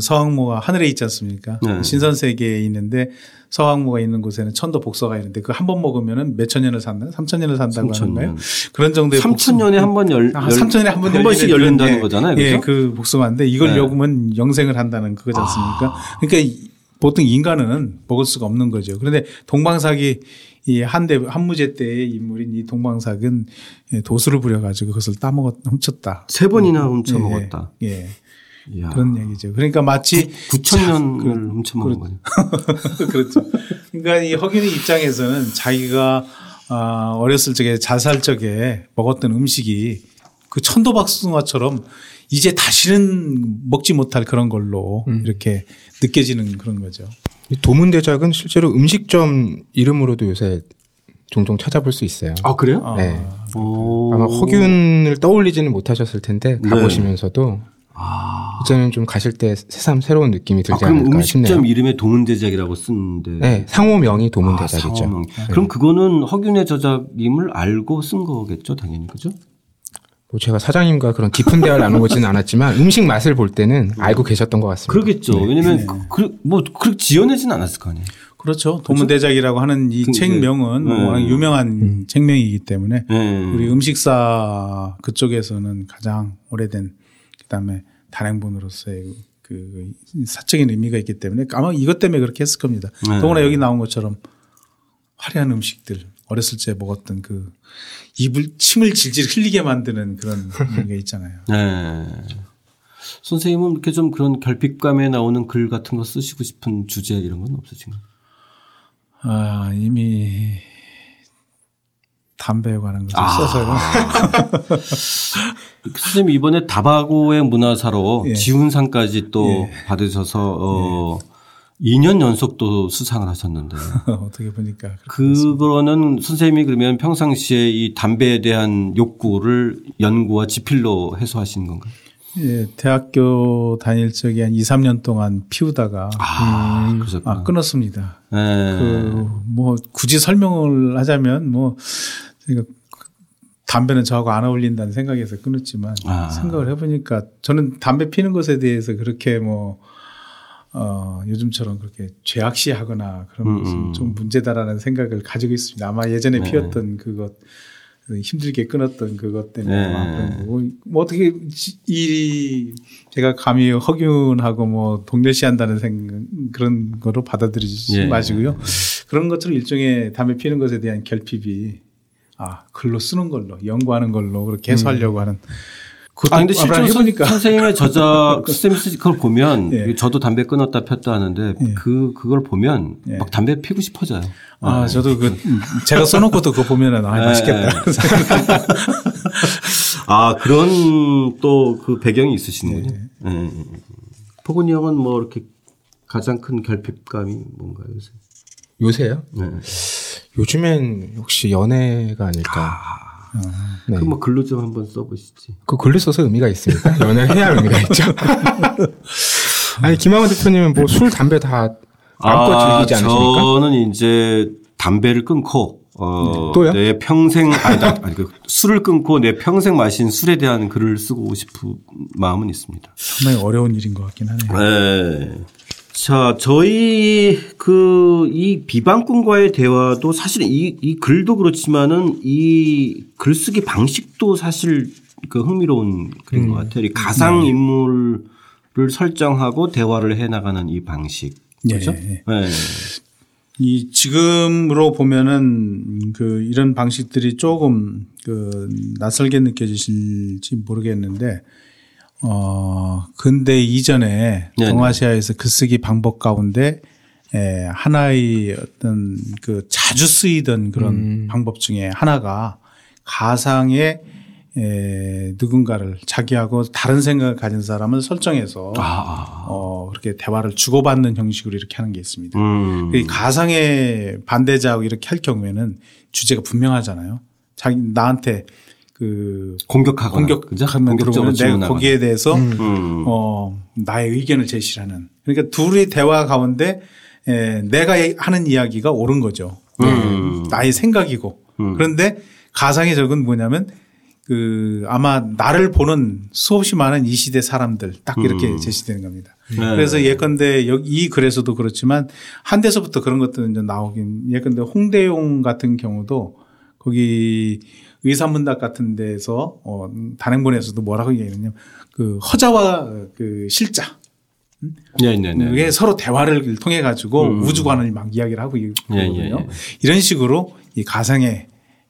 서왕모가 하늘에 있지 않습니까? 네. 신선세계에 있는데 서왕모가 있는 곳에는 천도 복서가 있는데 그 한 번 먹으면은 몇천 년을 산다? 삼천 년을 산다고 3천 하는가요? 년. 그런 정도의 삼천 년에 한 번 열, 아, 삼천 년에 한 번, 한 번씩 열린다는 거잖아요. 예, 그 복숭아인데 이걸 네. 먹으면 영생을 한다는 그거지 않습니까? 아. 그러니까 보통 인간은 먹을 수가 없는 거죠. 그런데 동방사기 이 한대 한무제 때의 인물인 이 동방삭은 예, 도수를 부려가지고 그것을 따먹었 훔쳤다. 세 번이나 음. 훔쳐 먹었다. 예. 예. 그런 얘기죠. 그러니까 마치 9천 년을 훔쳐 먹은 거죠. 그렇죠. 그러니까 이 허균의 입장에서는 자기가 아, 어렸을 적에 자살 적에 먹었던 음식이 그 천도박숭아처럼 이제 다시는 먹지 못할 그런 걸로 음. 이렇게 느껴지는 그런 거죠. 도문 대작은 실제로 음식점 이름으로도 요새 종종 찾아볼 수 있어요. 아 그래요? 네. 오. 아마 허균을 떠올리지는 못하셨을 텐데 네. 가보시면서도 네. 아. 이제는 좀 가실 때 새삼 새로운 느낌이 들지 아, 않을까 음식점 싶네요. 이름에 도문대작이라고 쓰는데. 네, 상호명이 도문대작이죠. 아, 상호명. 네. 그럼 그거는 허균의 저작임을 알고 쓴 거겠죠, 당연히 그죠? 뭐 제가 사장님과 그런 깊은 대화를 나눠보지는 않았지만 음식 맛을 볼 때는 알고 계셨던 것 같습니다. 그러겠죠. 네. 왜냐면 네. 그, 뭐 그렇게 지어내진 않았을 거 아니에요. 그렇죠. 도문대작이라고 하는 이 그, 책명은 네. 워낙 유명한 음. 책명이기 때문에 네. 우리 음식사 그쪽에서는 가장 오래된 그다음에 단행본으로서의 그 사적인 의미가 있기 때문에 아마 이것 때문에 그렇게 했을 겁니다. 네. 더구나 여기 나온 것처럼 화려한 음식들 어렸을 때 먹었던 그 입을 침을 질질 흘리게 만드는 그런 게 있잖아요. 네. 선생님은 이렇게 좀 그런 결핍감에 나오는 글 같은 거 쓰시고 싶은 주제 이런 건 없으신가요? 아 이미 담배에 관한 것을 아. 써서요. 선생님 이번에 다바고의 문화사로 예. 지훈상까지 또 예. 받으셔서 어 예. 2년 연속 도 수상을 하셨는데 어떻게 보니까 그거는 선생님이 그러면 평상시에 이 담배에 대한 욕구를 연구와 지필로 해소하시는 건가요? 예, 대학교 다닐 적에 한 2, 3년 동안 피우다가 아, 음, 아 끊었습니다. 네. 그뭐 굳이 설명을 하자면 뭐 제가 담배는 저하고 안 어울린다는 생각에서 끊었지만 아. 생각을 해보니까 저는 담배 피는 것에 대해서 그렇게 뭐 어, 요즘처럼 그렇게 죄악시하거나 그런 음, 것은 음. 좀 문제다라는 생각을 가지고 있습니다. 아마 예전에 네. 피웠던 그것 힘들게 끊었던 그것 때문에 네. 뭐, 뭐 어떻게 이 제가 감히 허균하고 뭐 동렬시한다는 생각 그런 거로 받아들이지 네. 마시고요. 그런 것처럼 일종의 담배 피는 것에 대한 결핍이 아 글로 쓰는 걸로 연구하는 걸로 그렇게 해소하려고 음. 하는 아 근데 실제로 해보니까. 선생님의 저작 스탠스 그걸 보면 예. 저도 담배 끊었다 폈다 하는데 예. 그 그걸 보면 예. 막 담배 피고 싶어져요. 아, 아 저도 그 제가 써놓고도 그거 보면은 아 예, 맛있겠다. 예. 아 그런 또 그 배경이 있으시는군요. 예. 포근이 형은 뭐 이렇게 가장 큰 결핍감이 뭔가요 요새? 요새요? 네. 요즘엔 혹시 연애가 아닐까. 아. 네. 그뭐 글로 좀 한번 써보시지. 그 글로 써서 의미가 있습니까? 연애를 해야 의미가 있죠. 아니 김학원 대표님은 뭐 술 담배 다 마음껏 아, 즐기지 않으십니까? 저는 이제 담배를 끊고 어, 네. 또요? 내 평생 아니, 나, 아니 그 술을 끊고 내 평생 마신 술에 대한 글을 쓰고 싶은 마음은 있습니다. 상당히 어려운 일인 것 같긴 하네요. 네. 자, 저희 그 이 비방꾼과의 대화도 사실 이, 이 글도 그렇지만은 이 글쓰기 방식도 사실 그 흥미로운 글인 음. 것 같아요. 이 가상 네. 인물을 설정하고 대화를 해 나가는 이 방식. 그렇죠? 네. 네. 이 지금으로 보면은 그 이런 방식들이 조금 그 낯설게 느껴지실지 모르겠는데 어, 근데 이전에 네네. 동아시아에서 글쓰기 방법 가운데 에, 하나의 어떤 그 자주 쓰이던 그런 음. 방법 중에 하나가 가상의 에, 누군가를 자기하고 다른 생각을 가진 사람을 설정해서 아. 아. 어, 그렇게 대화를 주고받는 형식으로 이렇게 하는 게 있습니다. 음. 그 가상의 반대자하고 이렇게 할 경우에는 주제가 분명하잖아요. 자기 나한테 그 공격하거나 공격하면 들어오면 내가 거기에 대해서 음. 음. 어 나의 의견을 제시하는 그러니까 둘의 대화 가운데 에, 내가 하는 이야기가 옳은 거죠. 음. 나의 생각이고 음. 그런데 가상의 적은 뭐냐면 그 아마 나를 보는 수없이 많은 이 시대 사람들 딱 이렇게 음. 제시되는 겁니다. 네. 그래서 예컨대 여기 이 글에서도 그렇지만 한 데서부터 그런 것들은 이제 나오긴 예컨대 홍대용 같은 경우도 거기 의사문답 같은 데서 어, 단행본에서도 뭐라고 얘기했냐면 그 허자와 그 실자. 네 네네. 네, 네. 그게 서로 대화를 통해 가지고 음. 우주관을 막 이야기를 하고 있거든요. 예, 예, 예. 이런 식으로 이 가상의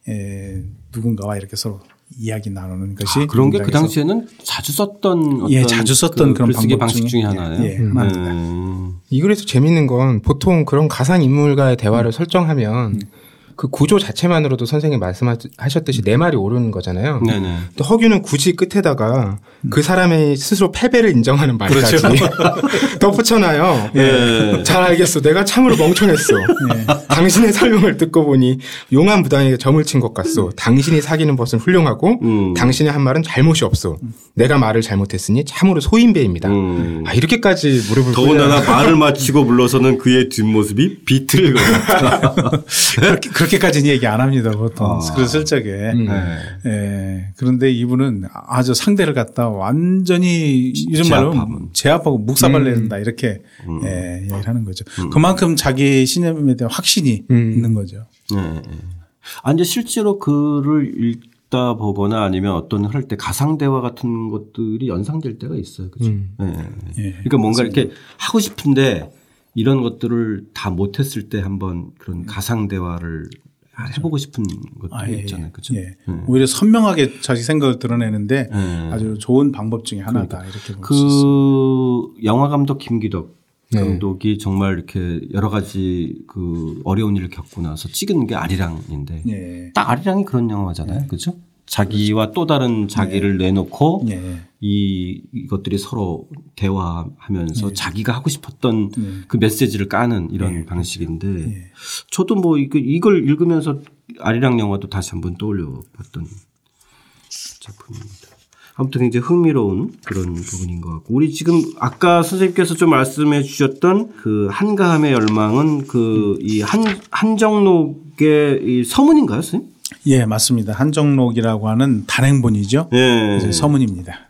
에, 누군가와 이렇게 서로 이야기 나누는 것이 아, 그런 게 그 당시에는 자주 썼던 예 자주 썼던 그, 런 방법 방식 중에 하나예요. 예, 예. 음. 이 글에서 재밌는 건 보통 그런 가상 인물과의 대화를 음. 설정하면 음. 그 구조 자체만으로도 선생님 말씀하셨듯이 내 말이 옳은 거잖아요. 네네. 또 허균은 굳이 끝에다가 그 사람의 스스로 패배를 인정하는 말까지 그렇죠. 덧붙여놔요. 네. 잘 알겠어. 내가 참으로 멍청했어. 네. 당신의 설명을 듣고 보니 용한 무당에게 점을 친 것 같소. 당신이 사귀는 것은 훌륭하고 음. 당신의 한 말은 잘못이 없소. 내가 말을 잘못했으니 참으로 소인배입니다. 음. 아, 이렇게까지 무릎을 더군다나 말을 마치고 불러서는 그의 뒷모습이 비틀 것 그렇게, 그렇게까지는 얘기 안 합니다. 보통. 아. 그랬을 적에. 음. 네. 예. 그런데 이분은 아주 상대를 갖다 완전히 이런 말로 제압하고 묵사발을 낸다 음. 이렇게 음. 예, 얘기를 하는 거죠. 음. 그만큼 자기 신념에 대한 확신이 음. 있는 거죠. 네. 아, 이제 실제로 글을 듣다 보거나 아니면 어떤 할 때 가상 대화 같은 것들이 연상될 때가 있어요. 그죠? 음. 네. 네. 그러니까 뭔가 맞습니다. 이렇게 하고 싶은데 이런 것들을 다 못했을 때 한번 그런 가상 대화를 해보고 싶은 것도 아, 예, 있잖아요. 그죠? 예. 음. 오히려 선명하게 자기 생각을 드러내는데 음. 아주 좋은 방법 중에 하나다. 그러니까. 이렇게 그 영화 감독 김기덕 네. 감독이 정말 이렇게 여러 가지 그 어려운 일을 겪고 나서 찍은 게 아리랑인데 네. 딱 아리랑이 그런 영화잖아요. 네. 그죠? 자기와 또 다른 자기를 네. 내놓고 네. 이 이것들이 서로 대화하면서 네. 자기가 하고 싶었던 네. 그 메시지를 까는 이런 방식인데 저도 뭐 이걸 읽으면서 아리랑 영화도 다시 한번 떠올려 봤던 작품입니다. 아무튼 굉장히 흥미로운 그런 부분인 것 같고 우리 지금 아까 선생님께서 좀 말씀해 주셨던 그 한가함의 열망은 그 이 한 한정록의 이 서문인가요, 선생님? 예, 맞습니다. 한정록이라고 하는 단행본이죠. 예. 서문입니다.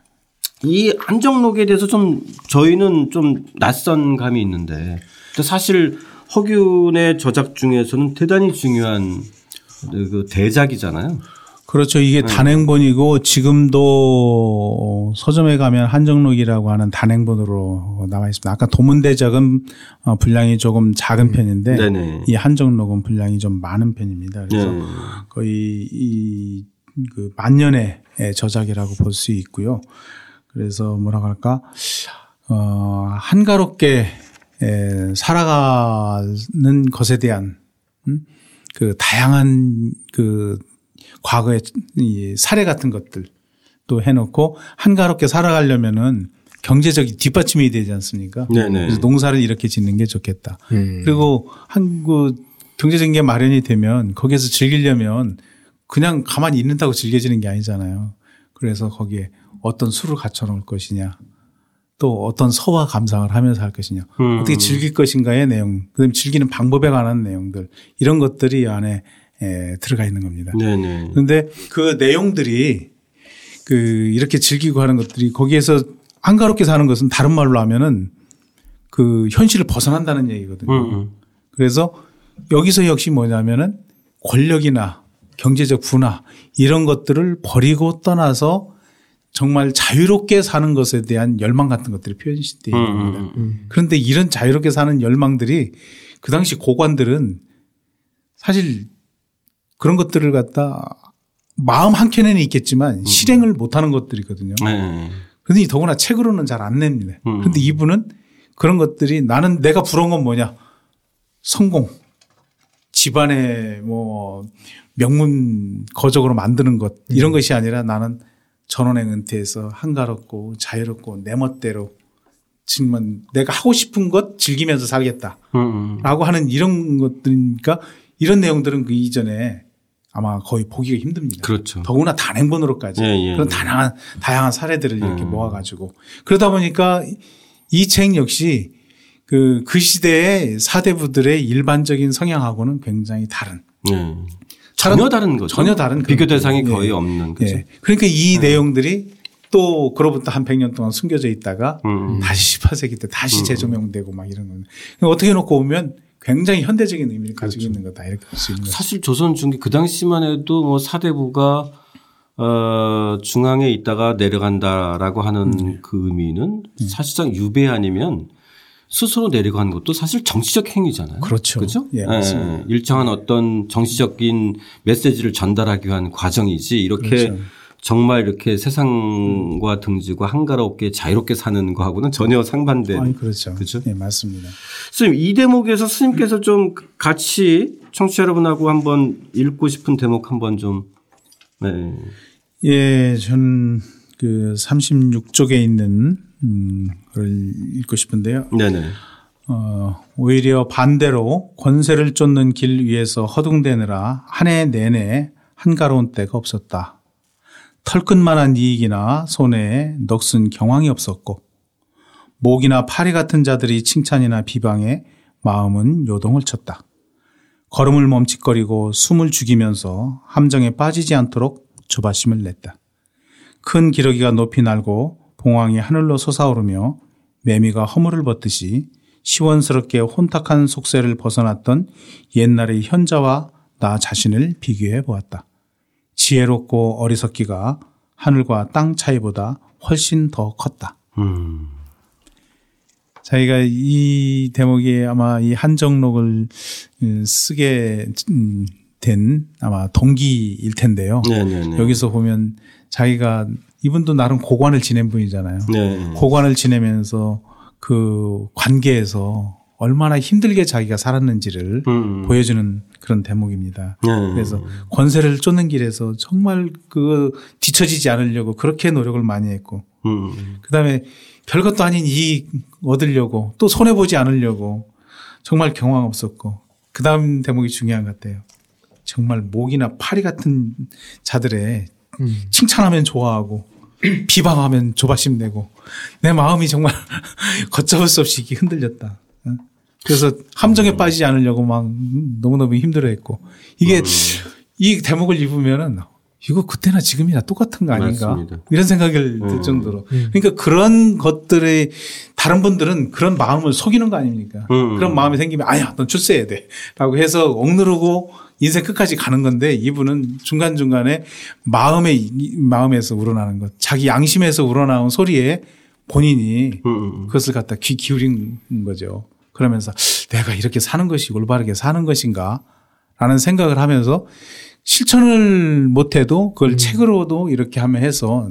이 한정록에 대해서 좀 저희는 좀 낯선 감이 있는데 사실 허균의 저작 중에서는 대단히 중요한 그 대작이잖아요. 그렇죠. 이게 네. 단행본이고 지금도 서점에 가면 한정록이라고 하는 단행본으로 나와 있습니다. 아까 도문대작은 어, 분량이 조금 작은 편인데 네네. 이 한정록은 분량이 좀 많은 편입니다. 그래서 네. 거의 이 그 만년의 저작이라고 볼 수 있고요. 그래서 뭐라고 할까 어 한가롭게 에, 살아가는 것에 대한 음? 그 다양한 그 과거의 이 사례 같은 것들 또 해놓고 한가롭게 살아가려면은 경제적인 뒷받침이 되지 않습니까? 네네. 그래서 농사를 이렇게 짓는 게 좋겠다. 음. 그리고 한국 경제적인 게 마련이 되면 거기에서 즐기려면 그냥 가만히 있는다고 즐겨지는 게 아니잖아요. 그래서 거기에 어떤 수를 갖춰 놓을 것이냐 또 어떤 서와 감상을 하면서 할 것이냐 음. 어떻게 즐길 것인가의 내용 그다음에 즐기는 방법에 관한 내용들 이런 것들이 안에 에 들어가 있는 겁니다. 네네. 그런데 그 내용들이 그 이렇게 즐기고 하는 것들이 거기에서 한가롭게 사는 것은 다른 말로 하면은 그 현실을 벗어난다는 얘기거든요. 음, 음. 그래서 여기서 역시 뭐냐면은 권력이나 경제적 분화 이런 것들을 버리고 떠나서 정말 자유롭게 사는 것에 대한 열망 같은 것들이 표현되어 음, 겁니다. 음. 그런데 이런 자유롭게 사는 열망들이 그 당시 고관들은 사실 그런 것들을 갖다 마음 한켠에는 있겠지만 음. 실행을 못하는 것들이거든요. 네. 그런데 더구나 책으로는 잘 안 냅니다. 음. 그런데 이분은 그런 것들이 나는 내가 부러운 건 뭐냐 성공 집안의 뭐 명문 거적으로 만드는 것 이런 음. 것이 아니라 나는 전원행 은퇴해서 한가롭고 자유롭고 내 멋대로 정말 내가 하고 싶은 것 즐기면서 살겠다라고 음. 하는 이런 것들이니까 이런 내용들은 그 이전에 아마 거의 보기가 힘듭니다. 그렇죠. 더구나 단행본으로까지 예, 예. 그런 다양한 다양한 사례들을 이렇게 음. 모아가지고 그러다 보니까 이 책 역시 그, 그 시대의 사대부들의 일반적인 성향하고는 굉장히 다른. 음. 전혀 다른 거죠. 전혀 다른 비교 대상이 예. 거의 없는 거죠. 예. 그러니까 이 음. 내용들이 또 그로부터 한 100년 동안 숨겨져 있다가 음. 다시 18세기 때 다시 음. 재조명되고 막 이런 겁니다. 어떻게 놓고 보면 굉장히 현대적인 의미를 가지고 그렇죠. 있는 거다 이렇게 볼 수 있는 거죠. 사실 조선 중기 그 당시만 해도 뭐 사대부가 어 중앙에 있다가 내려간다라고 하는 음. 그 의미는 음. 사실상 유배 아니면 스스로 내려간 것도 사실 정치적 행위잖아요. 그렇죠. 그렇죠? 예, 예, 일정한 어떤 정치적인 메시지를 전달하기 위한 과정이지 이렇게 그렇죠. 정말 이렇게 세상과 등지고 한가롭게 자유롭게 사는 거하고는 전혀 상반된. 아니, 그렇죠. 그렇죠. 네, 맞습니다. 선생님, 이 대목에서 스님께서 좀 같이 청취자 여러분하고 한번 읽고 싶은 대목 한번 좀. 네. 예, 저는 그 36쪽에 있는 음, 걸 읽고 싶은데요. 네네. 어, 오히려 반대로 권세를 쫓는 길 위에서 허둥대느라 한 해 내내 한가로운 때가 없었다. 털끝만한 이익이나 손해에 넋은 경황이 없었고 목이나 파리 같은 자들이 칭찬이나 비방에 마음은 요동을 쳤다. 걸음을 멈칫거리고 숨을 죽이면서 함정에 빠지지 않도록 조바심을 냈다. 큰 기러기가 높이 날고 봉황이 하늘로 솟아오르며 매미가 허물을 벗듯이 시원스럽게 혼탁한 속세를 벗어났던 옛날의 현자와 나 자신을 비교해 보았다. 지혜롭고 어리석기가 하늘과 땅 차이보다 훨씬 더 컸다. 음. 자기가 이 대목이 아마 이 한정록을 음, 쓰게 음, 된 아마 동기일 텐데요. 네네네. 네, 네. 여기서 보면 자기가 이분도 나름 고관을 지낸 분이잖아요. 네. 고관을 지내면서 그 관계에서 얼마나 힘들게 자기가 살았는지를 음. 음. 보여주는 그런 대목입니다. 네. 그래서 권세를 쫓는 길에서 정말 그 뒤처지지 않으려고 그렇게 노력을 많이 했고, 음. 그 다음에 별것도 아닌 이익 얻으려고 또 손해 보지 않으려고 정말 경황 없었고, 그 다음 대목이 중요한 것 같아요. 정말 목이나 파리 같은 자들의 음. 칭찬하면 좋아하고 비방하면 조바심 내고 내 마음이 정말 걷잡을 수 없이 흔들렸다. 그래서 함정에 음. 빠지지 않으려고 막 너무너무 힘들어했고 이게 음. 이 대목을 입으면은 이거 그때나 지금이나 똑같은 거 아닌가 맞습니다. 이런 생각을 들 음. 정도로 음. 그러니까 그런 것들의 다른 분들은 그런 마음을 속이는 거 아닙니까 음. 그런 마음이 생기면 아야 넌 출세해야 돼라고 해서 억누르고 인생 끝까지 가는 건데 이분은 중간 중간에 마음에 마음에서 우러나는 것 자기 양심에서 우러나온 소리에 본인이 음. 그것을 갖다 귀 기울인 거죠. 그러면서 내가 이렇게 사는 것이 올바르게 사는 것인가 라는 생각을 하면서 실천을 못해도 그걸 음. 책으로도 이렇게 하면 해서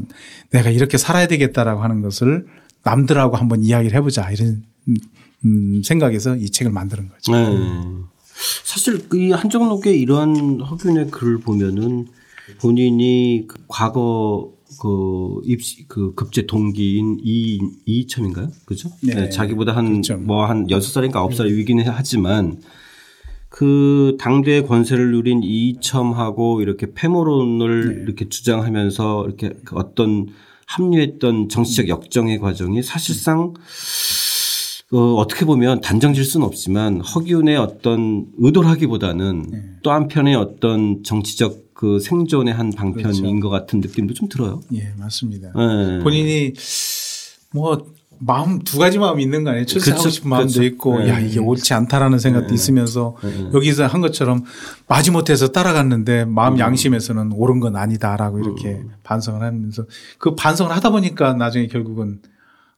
내가 이렇게 살아야 되겠다라고 하는 것을 남들하고 한번 이야기를 해보자 이런 음, 생각에서 이 책을 만드는 거죠. 네. 사실 이 한정록의 이러한 허균의 글을 보면은 본인이 그 과거 그 입시 그 급제 동기인 이 이첨인가요? 그죠? 네. 네. 자기보다 한 뭐한 여섯 살인가 아홉 살 위기는 하지만 그 당대의 권세를 누린 이첨하고 이렇게 패모론을 네. 이렇게 주장하면서 이렇게 그 어떤 합류했던 정치적 역정의 과정이 사실상 어, 어떻게 보면 단정질 수는 없지만 허기훈의 어떤 의도를 하기보다는 네. 또 한편의 어떤 정치적 그 생존의 한 방편인 그렇죠. 것 같은 느낌도 좀 들어요. 예, 맞습니다. 네. 본인이 뭐 마음 두 가지 마음이 있는 거 아니에요? 출세하고 그렇죠. 싶은 마음도 그렇죠. 있고, 네. 야 이게 옳지 않다라는 생각도 네. 있으면서 네. 여기서 한 것처럼 마지못해서 따라갔는데 마음 음. 양심에서는 옳은 건 아니다라고 이렇게 음. 반성을 하면서 그 반성을 하다 보니까 나중에 결국은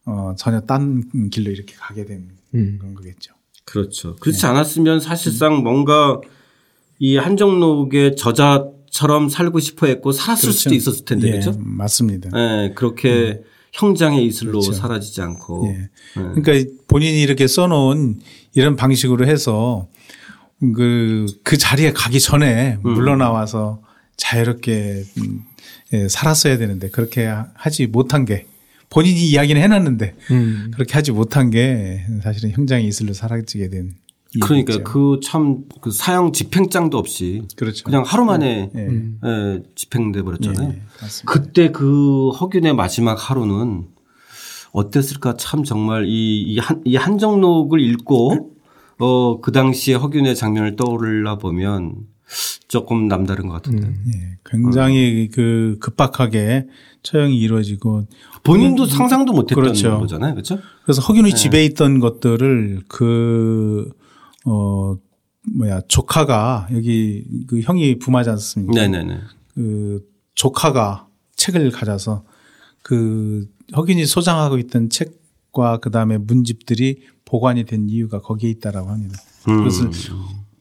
어 전혀 딴 길로 이렇게 가게 된 음. 건 거겠죠. 그렇죠. 그렇지 네. 않았으면 사실상 뭔가 이 한정록의 저자 처럼 살고 싶어 했고 살았을 그렇죠. 수도 있었을 텐데 예, 그렇죠? 맞습니다. 네, 그렇게 음. 형장의 이슬로 그렇죠. 사라지지 않고. 예. 네. 그러니까 본인이 이렇게 써놓은 이런 방식으로 해서 그, 그 자리에 가기 전에 음. 물러나와서 자유롭게 음, 예, 살았어야 되는데 그렇게 하지 못한 게 본인이 이야기는 해놨는데 음. 그렇게 하지 못한 게 사실은 형장의 이슬로 사라지게 된 그러니까 그 참그 그 사형 집행장도 없이 그렇죠. 그냥 하루 만에 네. 네. 집행돼 버렸잖아요. 네, 그때 그 허균의 마지막 하루는 어땠을까 참 정말 이, 이, 한, 이 한정록을 읽고 어, 그 당시에 허균의 장면을 떠올라 보면 조금 남다른 것 같은데. 음, 예. 굉장히 어. 그 급박하게 처형이 이루어지고 본인도 음, 상상도 못했던 그렇죠. 거잖아요, 그렇죠? 그래서 허균의 네. 집에 있던 것들을 그 어, 뭐야, 조카가 여기 그 형이 부마지 않습니까? 네네네. 그 조카가 책을 가져서 그 혁인이 소장하고 있던 책과 그 다음에 문집들이 보관이 된 이유가 거기에 있다라고 합니다. 음. 그것을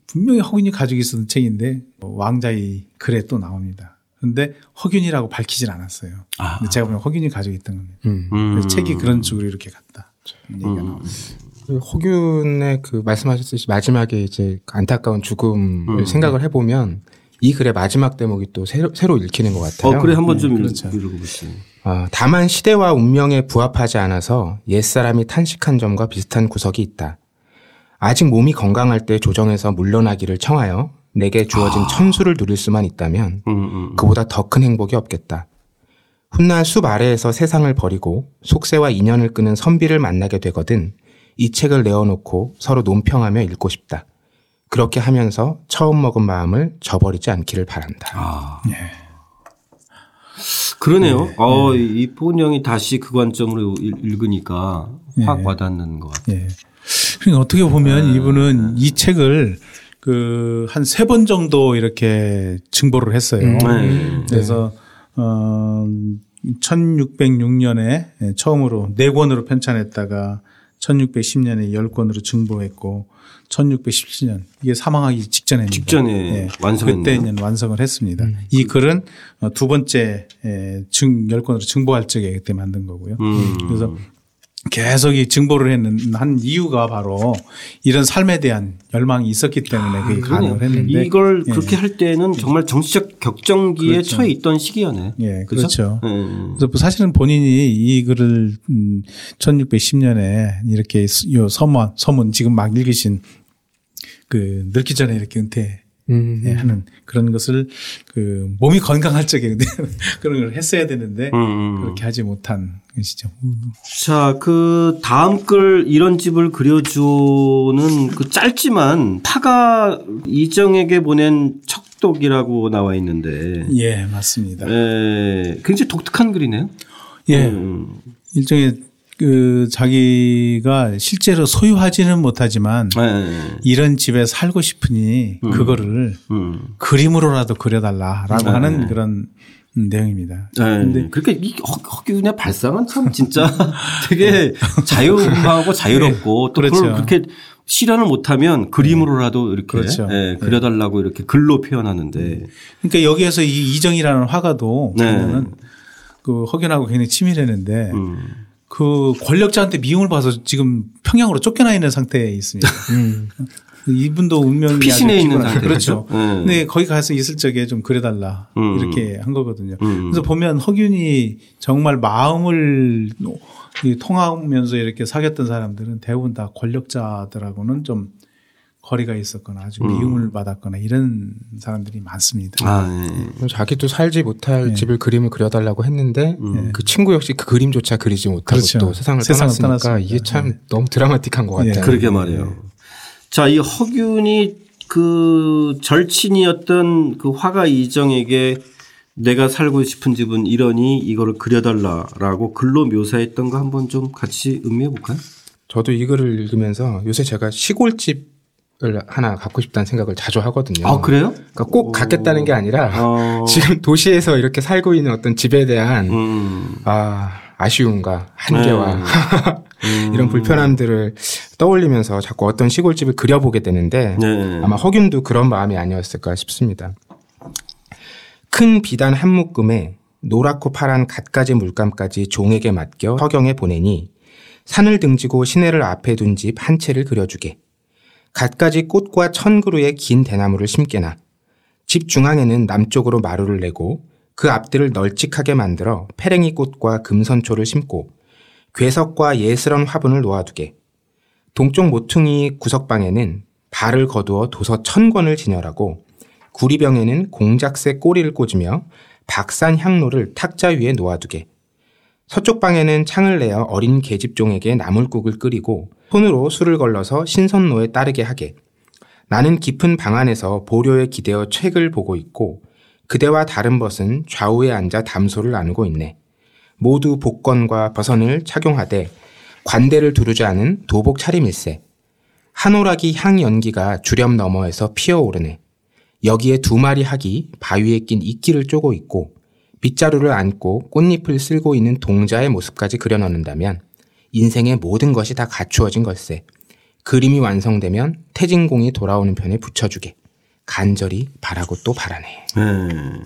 분명히 허균이 가지고 있었던 책인데 뭐 왕자의 글에 또 나옵니다. 그런데 허균이라고 밝히질 않았어요. 아. 근데 제가 보면 허균이 가지고 있던 겁니다. 음. 그래서 책이 그런 쪽으로 이렇게 갔다. 얘기가 음. 나옵니다. 그 호균의 그 말씀하셨듯이 마지막에 이제 안타까운 죽음을 음. 생각을 해보면 이 글의 마지막 대목이 또 새로, 새로 읽히는 것 같아요. 어, 그래 한번 좀 네, 그렇죠. 읽어보세요. 어, 다만 시대와 운명에 부합하지 않아서 옛사람이 탄식한 점과 비슷한 구석이 있다. 아직 몸이 건강할 때 조정해서 물러나기를 청하여 내게 주어진 아. 천수를 누릴 수만 있다면 음, 음, 음. 그보다 더 큰 행복이 없겠다. 훗날 숲 아래에서 세상을 버리고 속세와 인연을 끄는 선비를 만나게 되거든 이 책을 내어놓고 서로 논평하며 읽고 싶다. 그렇게 하면서 처음 먹은 마음을 저버리지 않기를 바란다. 아. 네. 그러네요. 네. 어, 네. 이 포은영이 다시 그 관점으로 읽으니까 확 네. 와닿는 것 같아요. 네. 그러니까 어떻게 보면 네. 이분은 이 책을 그 한 세 번 정도 이렇게 증보를 했어요. 음. 네. 그래서 어 1606년에 처음으로 네 권으로 편찬했다가 1610년에 10권으로 증보했고 1617년 이게 사망하기 직전에 직전에 네. 완성했 그때는 완성을 했습니다. 음. 이 글은 어, 두 번째 증 10권으로 증보할 적에 그때 만든 거고요. 음. 그래서 계속 이 증보를 했는 한 이유가 바로 이런 삶에 대한 열망이 있었기 때문에 그게 아, 가능을 했는데 이걸 예. 그렇게 할 때는 정말 정치적 격정기에 그렇죠. 처해 있던 시기였네. 예, 그렇죠. 그렇죠. 음. 그래서 뭐 사실은 본인이 이 글을 1610년에 음, 이렇게 요 서문 서문 지금 막 읽으신 그 늙기 전에 이렇게 은퇴 음. 네, 하는 그런 것을 그 몸이 건강할 적에 그런 걸 했어야 되는데 음, 음. 그렇게 하지 못한 것이죠. 자, 그 다음 글 이런 집을 그려주는 그 짧지만 파가 이정에게 보낸 척독이라고 나와 있는데. 예, 맞습니다. 예, 굉장히 독특한 글이네요. 예. 음. 일종의 그 자기가 실제로 소유하지는 못하지만 네. 이런 집에 살고 싶으니 음. 그거를 음. 그림으로라도 그려달라라고 네. 하는 그런 내용입니다. 네. 근데 그렇게 이 허균의 발상은 참 진짜 되게 자유분방하고 자유롭고 네. 또 그렇죠. 그렇게 실현을 못하면 그림으로라도 이렇게 그렇죠. 예, 그려달라고 이렇게 글로 표현하는데. 그러니까 여기에서 이 이정이라는 화가도 보면은 그 허균하고 굉장히 치밀했는데 음. 그 권력자한테 미움을 봐서 지금 평양으로 쫓겨나 있는 상태에 있습니다. 음. 이분도 운명이 피신해 있는 상태 그렇죠. 음. 근데 거기 가서 있을 적에 좀 그려달라 음. 이렇게 한 거거든요. 음. 그래서 보면 허균이 정말 마음을 통하면서 이렇게 사귀었던 사람들은 대부분 다 권력자들하고는 좀 거리가 있었거나 아주 음. 미움을 받았거나 이런 사람들이 많습니다. 아, 네. 자기도 살지 못할 네. 집을 그림을 그려달라고 했는데 음. 그 친구 역시 그 그림조차 그리지 못하고 그렇죠. 또 세상을, 세상을 떠났으니까 떠났습니다. 이게 참 네. 너무 드라마틱한 것 네. 같아요. 그러게 말이에요. 자, 이 허균이 그 절친이었던 그 화가 이정에게 내가 살고 싶은 집은 이러니 이거를 그려달라라고 글로 묘사했던 거 한번 좀 같이 음미해 볼까요? 저도 이 글을 읽으면서 요새 제가 시골집 을 하나 갖고 싶다는 생각을 자주 하거든요. 아 그래요? 그러니까 꼭 오. 갖겠다는 게 아니라 어. 지금 도시에서 이렇게 살고 있는 어떤 집에 대한 음. 아 아쉬움과 한계와 네. 음. 이런 불편함들을 떠올리면서 자꾸 어떤 시골집을 그려보게 되는데 네. 아마 허균도 그런 마음이 아니었을까 싶습니다. 큰 비단 한 묶음에 노랗고 파란 갖가지 물감까지 종에게 맡겨 허경에 보내니 산을 등지고 시내를 앞에 둔 집 한 채를 그려주게. 갖가지 꽃과 천 그루의 긴 대나무를 심게나 집 중앙에는 남쪽으로 마루를 내고 그 앞들을 널찍하게 만들어 페랭이 꽃과 금선초를 심고 괴석과 예스런 화분을 놓아두게. 동쪽 모퉁이 구석방에는 발을 거두어 도서 천 권을 진열하고 구리병에는 공작새 꼬리를 꽂으며 박산 향로를 탁자 위에 놓아두게. 서쪽 방에는 창을 내어 어린 계집종에게 나물국을 끓이고 손으로 술을 걸러서 신선로에 따르게 하게. 나는 깊은 방 안에서 보료에 기대어 책을 보고 있고 그대와 다른 벗은 좌우에 앉아 담소를 나누고 있네. 모두 복권과 버선을 착용하되 관대를 두르지 않은 도복 차림일세. 한오락이 향 연기가 주렴 너머에서 피어오르네. 여기에 두 마리 학이 바위에 낀 이끼를 쪼고 있고 빗자루를 안고 꽃잎을 쓸고 있는 동자의 모습까지 그려넣는다면 인생의 모든 것이 다 갖추어진 걸세. 그림이 완성되면 태진공이 돌아오는 편에 붙여주게. 간절히 바라고 또 바라네. 네.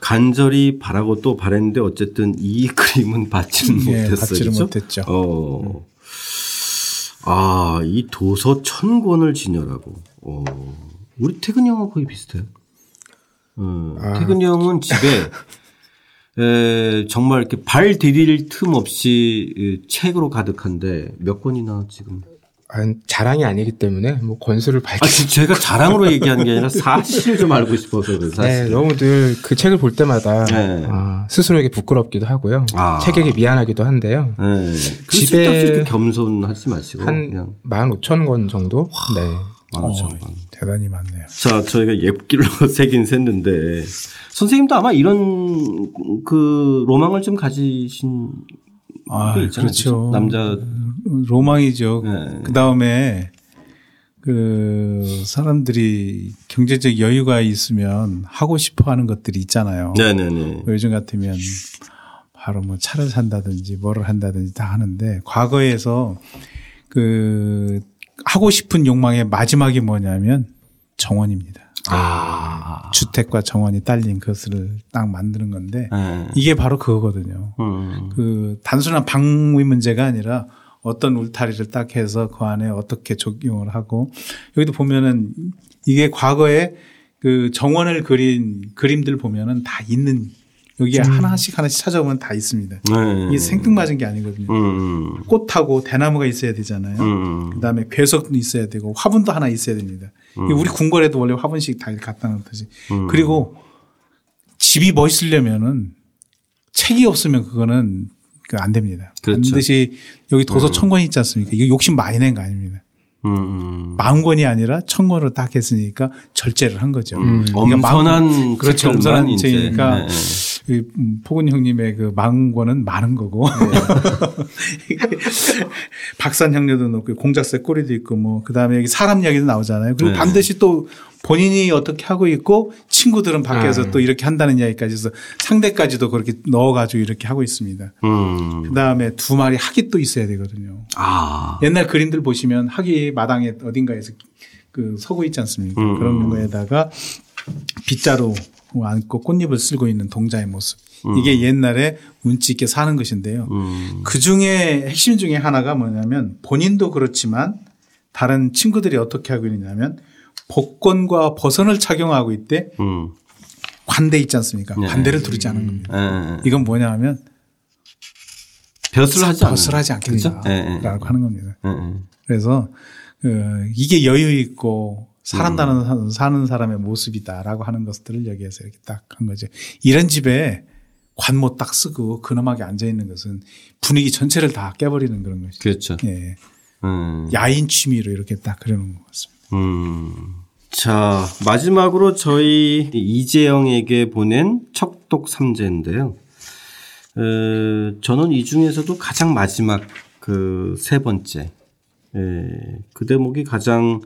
간절히 바라고 또 바랬는데 어쨌든 이 그림은 받지는 네, 못했어요. 받지를 그렇죠? 못했죠. 어. 아, 이 도서 천 권을 진열하고. 어. 우리 태근 형하고 거의 비슷해요. 어. 아. 태근 형은 집에 에, 정말 이렇게 발 디딜 틈 없이 책으로 가득한데 몇 권이나 지금? 아, 자랑이 아니기 때문에 뭐 권수를 밝히. 아, 제가 자랑으로 얘기하는 게 아니라 사실을 좀 알고 싶어서 그 사실. 네, 너무 늘 그 책을 볼 때마다 네. 아, 스스로에게 부끄럽기도 하고요. 아. 책에게 미안하기도 한데요. 네. 집에 겸손하지 마시고 한 그냥. 15,000권 정도. 네. 어, 대단히 많네요. 자, 저희가 예길로 세긴 셌는데 선생님도 아마 이런 그 로망을 좀 가지신 아, 그렇죠. 남자 로망이죠. 네. 그 다음에 그그 사람들이 경제적 여유가 있으면 하고 싶어 하는 것들이 있잖아요. 네네네. 요즘 같으면 바로 뭐 차를 산다든지 뭐를 한다든지 다 하는데 과거에서 그 하고 싶은 욕망의 마지막이 뭐냐면 정원입니다. 아. 주택과 정원이 딸린 것을 딱 만드는 건데 네. 이게 바로 그거거든요. 음. 그 단순한 방위 문제가 아니라 어떤 울타리를 딱 해서 그 안에 어떻게 적용을 하고 여기도 보면은 이게 과거에 그 정원을 그린 그림들 보면은 다 있는 여기에 음. 하나씩 하나씩 찾아보면 다 있습니다. 네. 이게 생뚱맞은 게 아니거든요. 음. 꽃하고 대나무가 있어야 되잖아요. 음. 그다음에 배석도 있어야 되고 화분도 하나 있어야 됩니다. 음. 우리 궁궐에도 원래 화분씩 다 갖다 놓듯이. 음. 그리고 집이 멋있으려면은 책이 없으면 그거는 그안 됩니다. 그렇죠. 반드시 여기 도서 음. 천권이 있지 않습니까? 이거 욕심 많이 낸 거 아닙니다. 음. 만 권이 아니라 천 권으로 딱 했으니까 절제를 한 거죠. 음. 그러니까 엄선한 그렇죠. 엄선한 책이니까 네. 그 포근 형님의 그 망원은 많은 거고 네. 박산 형료도 넣고 공작새 꼬리도 있고 뭐 그다음에 여기 사람 이야기도 나오잖아요. 그리고 네. 반드시 또 본인이 어떻게 하고 있고 친구들은 밖에서 아. 또 이렇게 한다는 이야기까지 해서 상대까지도 그렇게 넣어가지고 이렇게 하고 있습니다. 음. 그 다음에 두 마리 학이 또 있어야 되거든요. 아. 옛날 그림들 보시면 학이 마당에 어딘가에서 그 서고 있지 않습니까? 음. 그런 거에다가 빗자루 안고 꽃잎을 쓸고 있는 동자의 모습. 음. 이게 옛날에 운치 있게 사는 것인데요. 음. 그 중에 핵심 중에 하나가 뭐냐면 본인도 그렇지만 다른 친구들이 어떻게 하고 있냐면 복권과 버선을 착용하고 있대 음. 관대 있지 않습니까? 네. 관대를 두르지 않은 겁니다. 네. 이건 뭐냐 하면 벼슬 하지 벼슬 하지 않겠다라고 네. 하는 겁니다. 그래서 그 이게 여유 있고 사람다는 음. 사는 사람의 모습이다라고 하는 것들을 여기에서 이렇게 딱 한 거죠. 이런 집에 관모 딱 쓰고 근엄하게 앉아 있는 것은 분위기 전체를 다 깨버리는 그런 것이죠. 그렇죠. 예. 음. 야인 취미로 이렇게 딱 그려놓은 것 같습니다. 음. 자, 마지막으로 저희 이재영에게 보낸 척독 삼재인데요. 에, 저는 이 중에서도 가장 마지막 그 세 번째, 에, 그 대목이 가장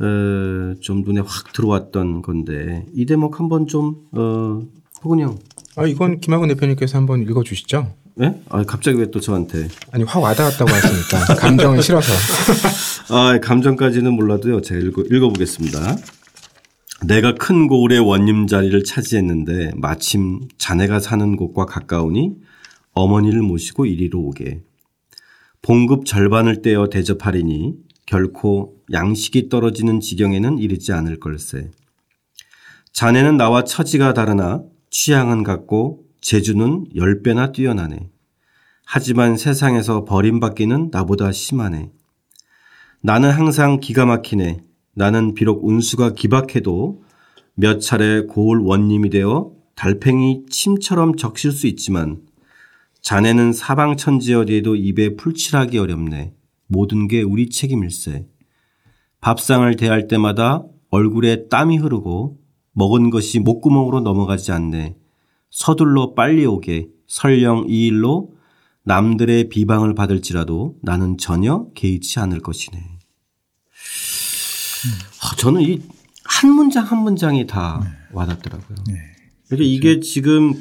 에, 좀 눈에 확 들어왔던 건데 이 대목 한번 좀 어, 포근이 형. 아 이건 김학원 대표님께서 한번 읽어주시죠. 네? 아 갑자기 왜 또 저한테? 아니 확 와닿았다고 하시니까 감정이 싫어서. 아 감정까지는 몰라도요. 제가 읽어, 읽어보겠습니다. 내가 큰 고을의 원님 자리를 차지했는데 마침 자네가 사는 곳과 가까우니 어머니를 모시고 이리로 오게. 봉급 절반을 떼어 대접하리니 결코 양식이 떨어지는 지경에는 이르지 않을 걸세. 자네는 나와 처지가 다르나 취향은 같고 재주는 10배나 뛰어나네. 하지만 세상에서 버림받기는 나보다 심하네. 나는 항상 기가 막히네. 나는 비록 운수가 기박해도 몇 차례 고울 원님이 되어 달팽이 침처럼 적실 수 있지만 자네는 사방천지 어디에도 입에 풀칠하기 어렵네. 모든 게 우리 책임일세. 밥상을 대할 때마다 얼굴에 땀이 흐르고 먹은 것이 목구멍으로 넘어가지 않네. 서둘러 빨리 오게 설령 이 일로 남들의 비방을 받을지라도 나는 전혀 개의치 않을 것이네. 음. 저는 이 한 문장 한 문장이 다 네. 와닿더라고요. 네. 그러니까 이게 지금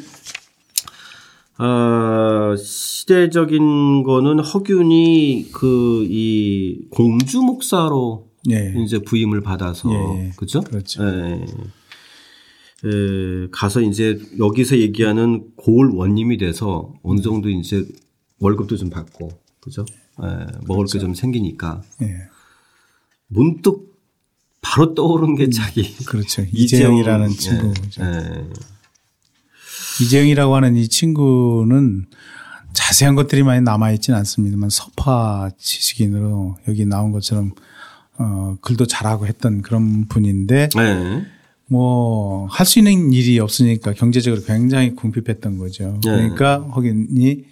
어, 시대적인 거는 허균이 그 이 공주 목사로 네. 이제 부임을 받아서 예, 예. 그죠? 그렇죠. 예. 에, 가서 이제 여기서 얘기하는 고을 원님이 돼서 어느 정도 이제 월급도 좀 받고 그죠? 에, 먹을 그렇죠. 게좀 생기니까 예. 문득 바로 떠오른 게 음, 자기 그렇죠 이재영이라는 친구죠. 예. 이재영이라고 하는 이 친구는 자세한 것들이 많이 남아 있지는 않습니다만 서파 지식인으로 여기 나온 것처럼 어 글도 잘하고 했던 그런 분인데 네. 뭐할 수 있는 일이 없으니까 경제적으로 굉장히 궁핍했던 거죠. 네. 그러니까 허긴이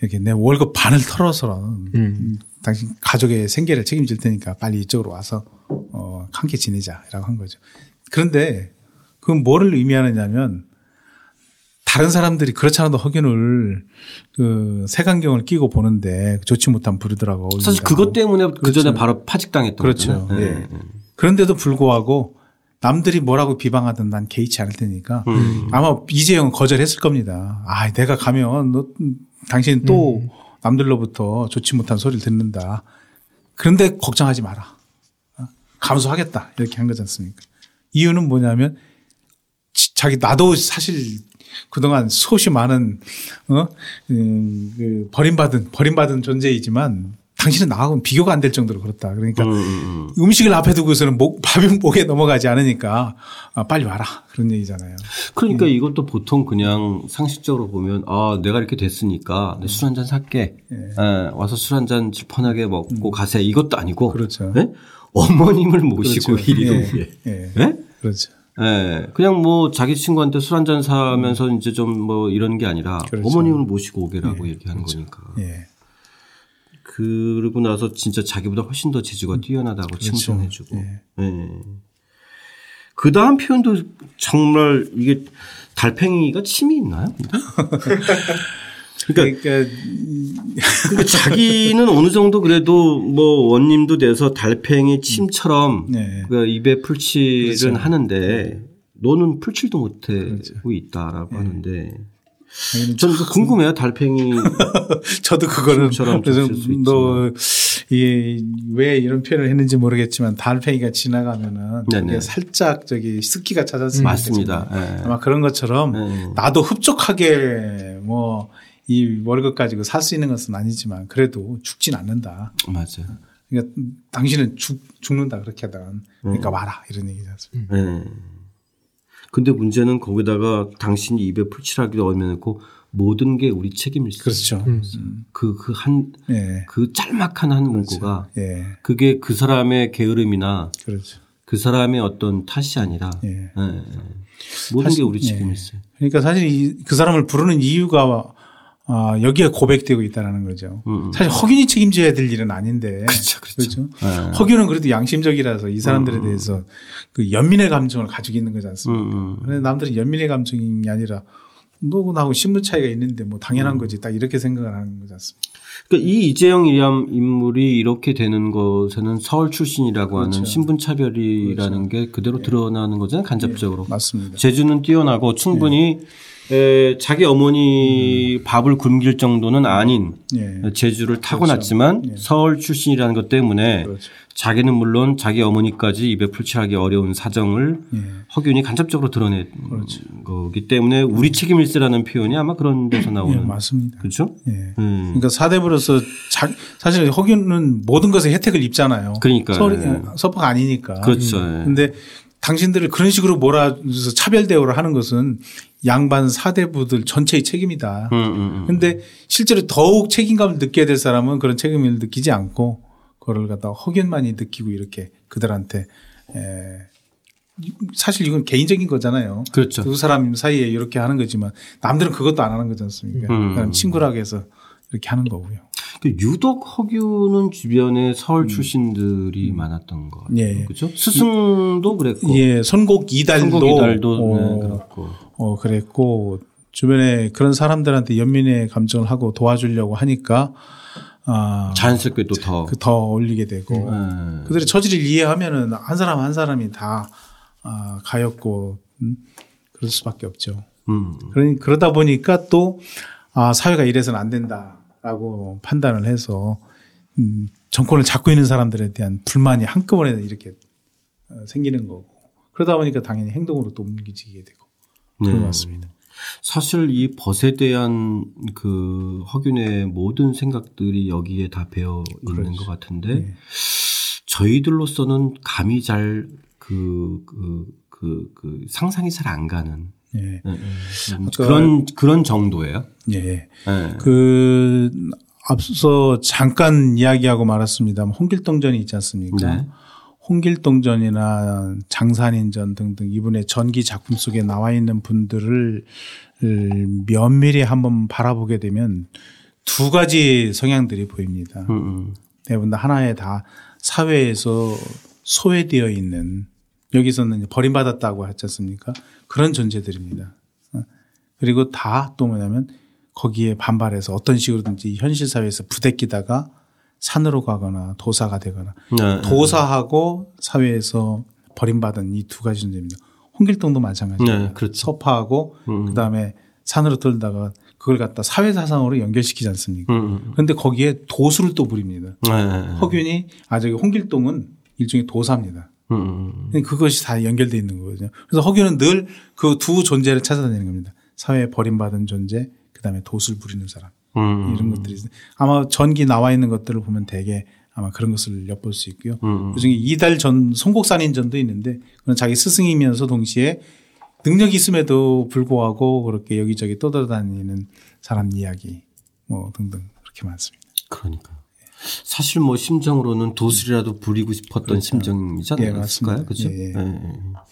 이렇게 내 월급 반을 털어서는 음. 당신 가족의 생계를 책임질 테니까 빨리 이쪽으로 와서 어 함께 지내자라고 한 거죠. 그런데 그건 뭐를 의미하느냐면 다른 사람들이 그렇지 않아도 허균을 그 색안경을 끼고 보는데 좋지 못한 부르더라고. 사실 그것 때문에 그 전에 그렇죠. 바로 파직당했던 그렇죠. 거죠. 네. 네. 그런데도 불구하고 남들이 뭐라고 비방하든 난 개의치 않을 테니까 음. 아마 이재영은 거절했을 겁니다. 아, 내가 가면 너 당신 또 음. 남들로부터 좋지 못한 소리를 듣는다. 그런데 걱정하지 마라. 어? 감수하겠다. 이렇게 한 거지 않습니까? 이유는 뭐냐면 자기 나도 사실 그동안 수없이 많은 어 음, 그 버림받은 버림받은 존재이지만 당신은 나하고는 비교가 안 될 정도로 그렇다. 그러니까 음, 음, 음. 식을 앞에 두고서는 목, 밥이 목에 넘어가지 않으니까 아, 빨리 와라. 그런 얘기잖아요. 그러니까 음. 이것도 보통 그냥 상식적으로 보면 아, 내가 이렇게 됐으니까 술 한 잔 살게. 네. 에, 와서 술 한 잔 질펀하게 먹고 음. 가세. 이것도 아니고. 그렇죠. 네? 어머님을 모시고 그렇죠. 이리로. 예. 예. 네? 그렇죠. 예. 그냥 뭐 자기 친구한테 술 한잔 사면서 이제 좀 뭐 이런 게 아니라 그렇죠. 어머님을 모시고 오게라고 예. 얘기하는 그렇죠. 거니까. 예. 그러고 나서 진짜 자기보다 훨씬 더 재주가 음. 뛰어나다고 그렇죠. 칭찬해주고. 예. 예. 그 다음 표현도 정말 이게 달팽이가 침이 있나요? 그러니까, 그러니까, 그러니까 자기는 어느 정도 그래도 뭐 원님도 돼서 달팽이 침처럼 네. 그 입에 풀칠은 그렇죠. 하는데 너는 풀칠도 못하고 그렇죠. 있다라고 네. 하는데 저는 궁금해요 달팽이. 저도 그거는 그래서 너왜 이런 표현을 했는지 모르겠지만 달팽이가 지나가면은 네네. 살짝 저기 습기가 찾았을 맞습니다. 네. 아마 그런 것처럼 네. 나도 흡족하게 뭐 이 월급 가지고 살 수 있는 것은 아니지만 그래도 죽진 않는다. 맞아요. 그러니까 당신은 죽, 죽는다 그렇게 하다가 그러니까 음. 와라 이런 얘기지 않습니까? 네. 근데 문제는 거기다가 당신이 입에 풀칠하기도 얼매놓고 모든 게 우리 책임일 수 그렇죠. 음. 그, 그 한, 네. 그 짤막한 한 문구가 그렇죠. 네. 그게 그 사람의 게으름이나 그렇죠. 그 사람의 어떤 탓이 아니라 네. 모든 사실, 게 우리 책임이 있어요. 그러니까 사실 이, 그 사람을 부르는 이유가 어, 여기에 고백되고 있다라는 거죠. 음, 음. 사실 허균이 책임져야 될 일은 아닌데. 그렇죠. 그렇죠. 그렇죠? 네. 허균은 그래도 양심적이라서 이 사람들에 음, 음. 대해서 그 연민의 감정을 가지고 있는 거지 않습니까? 음. 음. 그런데 남들은 연민의 감정이 아니라 너고 나하고 신분 차이가 있는데 뭐 당연한 거지 딱 이렇게 생각을 하는 거지 않습니까? 그러니까 이 이재영이란 인물이 이렇게 되는 것에는 서울 출신이라고 그렇죠. 하는 신분 차별이라는 그렇죠. 게 그대로 네. 드러나는 거잖아요. 간접적으로. 네. 맞습니다. 재주는 뛰어나고 충분히 네. 에, 자기 어머니 음. 밥을 굶길 정도는 아닌 예. 재주를 타고났지만 그렇죠. 예. 서울 출신이라는 것 때문에 그렇죠. 자기는 물론 자기 어머니까지 입에 풀칠하기 어려운 사정을 예. 허균이 간접적으로 드러낸 그렇죠. 거기 때문에 우리 책임일세라는 표현이 아마 그런 데서 나오는 예, 맞습니다. 그렇죠? 예. 음. 그러니까 사대부로서 자, 사실 허균은 모든 것에 혜택을 입잖아요. 그러니까 서퍼가 아니니까. 그렇죠. 그런데 당신들을 그런 식으로 몰아서 차별 대우를 하는 것은 양반 사대부들 전체의 책임이다. 그런데 음, 음, 음. 실제로 더욱 책임감을 느껴야 될 사람은 그런 책임을 느끼지 않고 그걸 갖다 허균만이 느끼고 이렇게 그들한테 에 사실 이건 개인적인 거잖아요. 그렇죠. 두 사람 사이에 이렇게 하는 거지만 남들은 그것도 안 하는 거지 않습니까? 음. 친구라고 해서 이렇게 하는 거고요. 그 유독 허균은 주변에 서울 음. 출신들이 음. 많았던 것 같아요. 예. 그렇죠? 스승도 그랬고. 예, 선곡 이달도, 선곡 이달도 어, 네, 그렇고. 어, 그랬고 주변에 그런 사람들한테 연민의 감정을 하고 도와주려고 하니까 아, 자연스럽게 또 더. 그 더 올리게 되고 음. 그들의 처지를 이해하면은 한 사람 한 사람이 다 아, 가였고 음? 그럴 수밖에 없죠. 음. 그러니 그러다 보니까 또 아, 사회가 이래서는 안 된다 라고 판단을 해서 음, 정권을 잡고 있는 사람들에 대한 불만이 한꺼번에 이렇게 어, 생기는 거고 그러다 보니까 당연히 행동으로 또 옮기지게 되고 그런 네. 것 같습니다. 사실 이 벗에 대한 그 허균의 모든 생각들이 여기에 다 배어 있는 그렇죠. 것 같은데 네. 저희들로서는 감이 잘 그, 그, 그, 그 상상이 잘 안 가는 예. 네. 그런 그런 정도예요. 예. 네. 그 앞서 잠깐 이야기하고 말았습니다. 홍길동전이 있지 않습니까? 네. 홍길동전이나 장산인전 등등 이분의 전기 작품 속에 나와 있는 분들을 면밀히 한번 바라보게 되면 두 가지 성향들이 보입니다. 네분 다 하나에 다 사회에서 소외되어 있는 여기서는 버림받았다고 하지 않습니까? 그런 존재들입니다. 어. 그리고 다 또 뭐냐면 거기에 반발해서 어떤 식으로든지 현실 사회에서 부대끼다가 산으로 가거나 도사가 되거나 네. 도사하고 사회에서 버림받은 이 두 가지 존재입니다. 홍길동도 마찬가지예요. 네, 그렇죠. 서파하고 음. 그다음에 산으로 들다가 그걸 갖다 사회 사상으로 연결시키지 않습니까? 음. 그런데 거기에 도수를 또 부립니다. 네. 허균이 아 저기 홍길동은 일종의 도사입니다. 음. 그것이 다 연결돼 있는 거거든요. 그래서 허균은 늘 그 두 존재를 찾아다니는 겁니다. 사회에 버림받은 존재, 그 다음에 도술 부리는 사람 음. 이런 것들이 아마 전기 나와 있는 것들을 보면 대개 아마 그런 것을 엿볼 수 있고요. 음. 그중에 이달 전 송곡산인전도 있는데 그건 자기 스승이면서 동시에 능력이 있음에도 불구하고 그렇게 여기저기 떠돌아다니는 사람 이야기 뭐 등등 그렇게 많습니다. 그러니까 사실 뭐 심정으로는 도술이라도 부리고 싶었던 그렇죠. 심정이지 않았을까요? 예, 그렇죠. 예, 예. 네.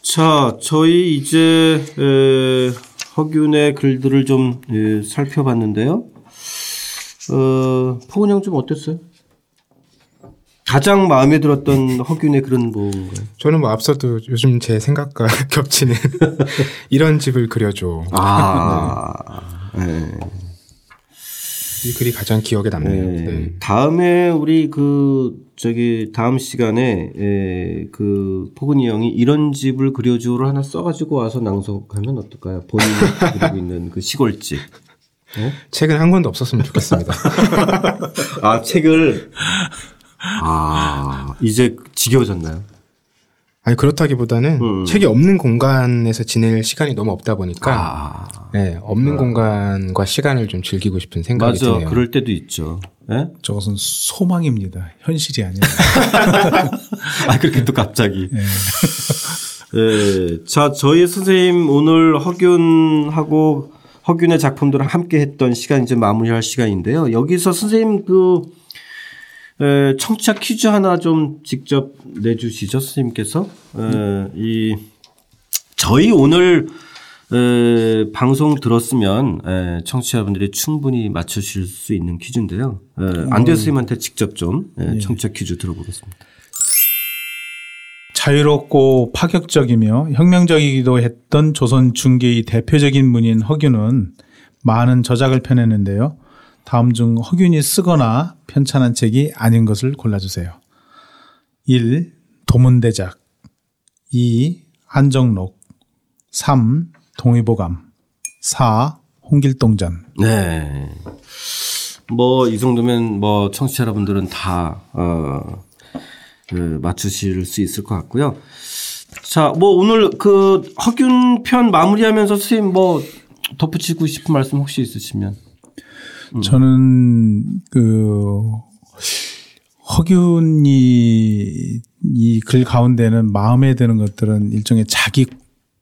자, 저희 이제 에, 허균의 글들을 좀 예, 살펴봤는데요. 어, 포근 형 좀 어땠어요? 가장 마음에 들었던 허균의 그런 뭔가요? 저는 뭐 앞서도 요즘 제 생각과 겹치는 이런 집을 그려줘. 아, 네. 이 글이 가장 기억에 남네요. 네. 네. 다음에 우리 그 저기 다음 시간에 에, 그 포근이 형이 이런 집을 그려주를 하나 써가지고 와서 낭독하면 어떨까요? 본인이 그리고 있는 그 시골집. 네? 책은 한 권도 없었으면 좋겠습니다. 아 책을 아, 이제 지겨워졌나요? 아니 그렇다기보다는 음. 책이 없는 공간에서 지낼 시간이 너무 없다 보니까 아. 네, 없는 아. 공간과 시간을 좀 즐기고 싶은 생각이 맞아, 드네요. 그럴 때도 있죠. 네? 저것은 소망입니다. 현실이 아니에요. 아 그렇게 또 갑자기. 네. 네. 자 저희 선생님 오늘 허균하고 허균의 작품들을 함께 했던 시간 이제 마무리할 시간인데요. 여기서 선생님 그 청취자 퀴즈 하나 좀 직접 내주시죠, 선생님께서. 에, 이 저희 오늘 에, 방송 들었으면 에, 청취자분들이 충분히 맞추실 수 있는 퀴즈인데요. 에, 안대 음. 선생님한테 직접 좀 에, 네. 청취자 퀴즈 들어보겠습니다. 자유롭고 파격적이며 혁명적이기도 했던 조선 중계의 대표적인 문인 허균은 많은 저작을 펴냈는데요. 다음 중 허균이 쓰거나 편찬한 책이 아닌 것을 골라주세요. 1. 도문대작 2. 한정록 3. 동의보감 4. 홍길동전 네. 뭐 이 정도면 뭐 청취자 여러분들은 다 어, 그 맞추실 수 있을 것 같고요. 자, 뭐 오늘 그 허균 편 마무리하면서 선생님 뭐 덧붙이고 싶은 말씀 혹시 있으시면 음. 저는 그 허균이 이 글 가운데는 마음에 드는 것들은 일종의 자기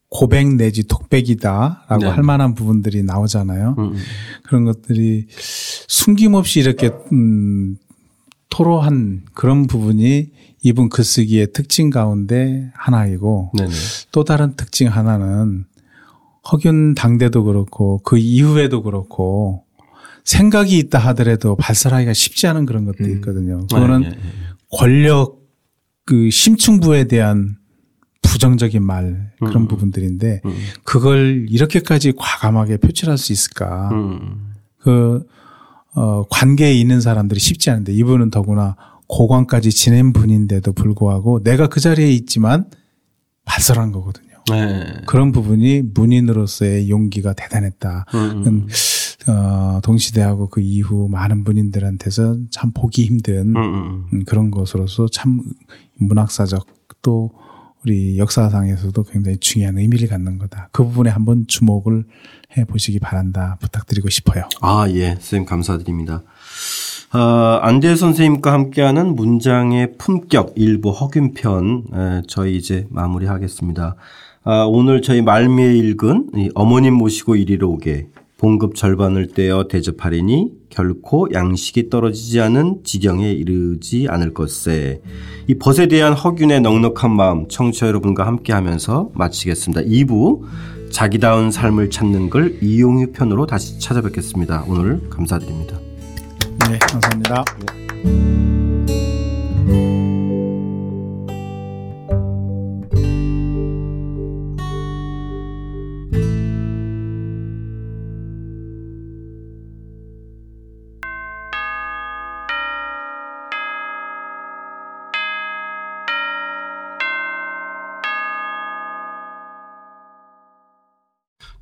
고백 내지 독백이다라고 네. 할 만한 부분들이 나오잖아요. 음. 음. 그런 것들이 숨김없이 이렇게 음 토로한 그런 부분이 이분 글쓰기의 특징 가운데 하나이고 네네. 또 다른 특징 하나는 허균 당대도 그렇고 그 이후에도 그렇고 생각이 있다 하더라도 발설하기가 쉽지 않은 그런 것들이 음. 있거든요. 음. 그거는 네, 네, 네. 권력 그 심층부에 대한 부정적인 말 그런 음. 부분들인데 음. 그걸 이렇게까지 과감하게 표출할 수 있을까? 음. 그 어, 관계에 있는 사람들이 쉽지 않은데 이분은 더구나 고관까지 지낸 분인데도 불구하고 내가 그 자리에 있지만 발설한 거거든요. 네. 그런 부분이 문인으로서의 용기가 대단했다. 음. 어, 동시대하고 그 이후 많은 분인들한테서 참 보기 힘든 음, 음, 음. 그런 것으로서 참 문학사적 또 우리 역사상에서도 굉장히 중요한 의미를 갖는 거다. 그 부분에 한번 주목을 해 보시기 바란다 부탁드리고 싶어요. 아, 예. 선생님 감사드립니다. 어, 안대 선생님과 함께하는 문장의 품격 일부 허균편 에, 저희 이제 마무리하겠습니다. 아, 오늘 저희 말미에 읽은 어머님 모시고 이리로 오게 봉급 절반을 떼어 대접하리니 결코 양식이 떨어지지 않은 지경에 이르지 않을 것세. 이 벗에 대한 허균의 넉넉한 마음 청취자 여러분과 함께 하면서 마치겠습니다. 2부 자기다운 삶을 찾는 걸 이용유 편으로 다시 찾아뵙겠습니다. 오늘 감사드립니다. 네, 감사합니다. 네.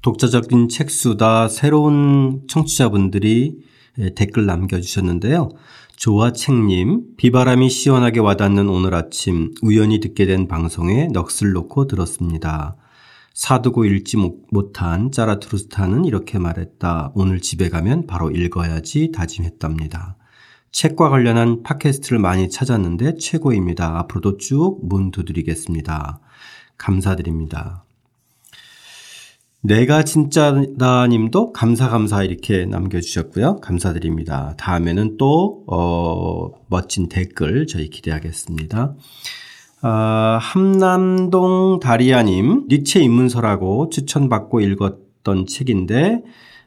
독자적인 책수다 새로운 청취자분들이 댓글 남겨주셨는데요. 조아책님, 비바람이 시원하게 와닿는 오늘 아침 우연히 듣게 된 방송에 넋을 놓고 들었습니다. 사두고 읽지 못한 짜라투르스타는 이렇게 말했다. 오늘 집에 가면 바로 읽어야지 다짐했답니다. 책과 관련한 팟캐스트를 많이 찾았는데 최고입니다. 앞으로도 쭉 문 두드리겠습니다. 감사드립니다. 내가 진짜다 님도 감사 감사 이렇게 남겨주셨고요. 감사드립니다. 다음에는 또, 어, 멋진 댓글 저희 기대하겠습니다. 아, 함남동 다리아님, 니체 입문서라고 추천받고 읽었던 책인데,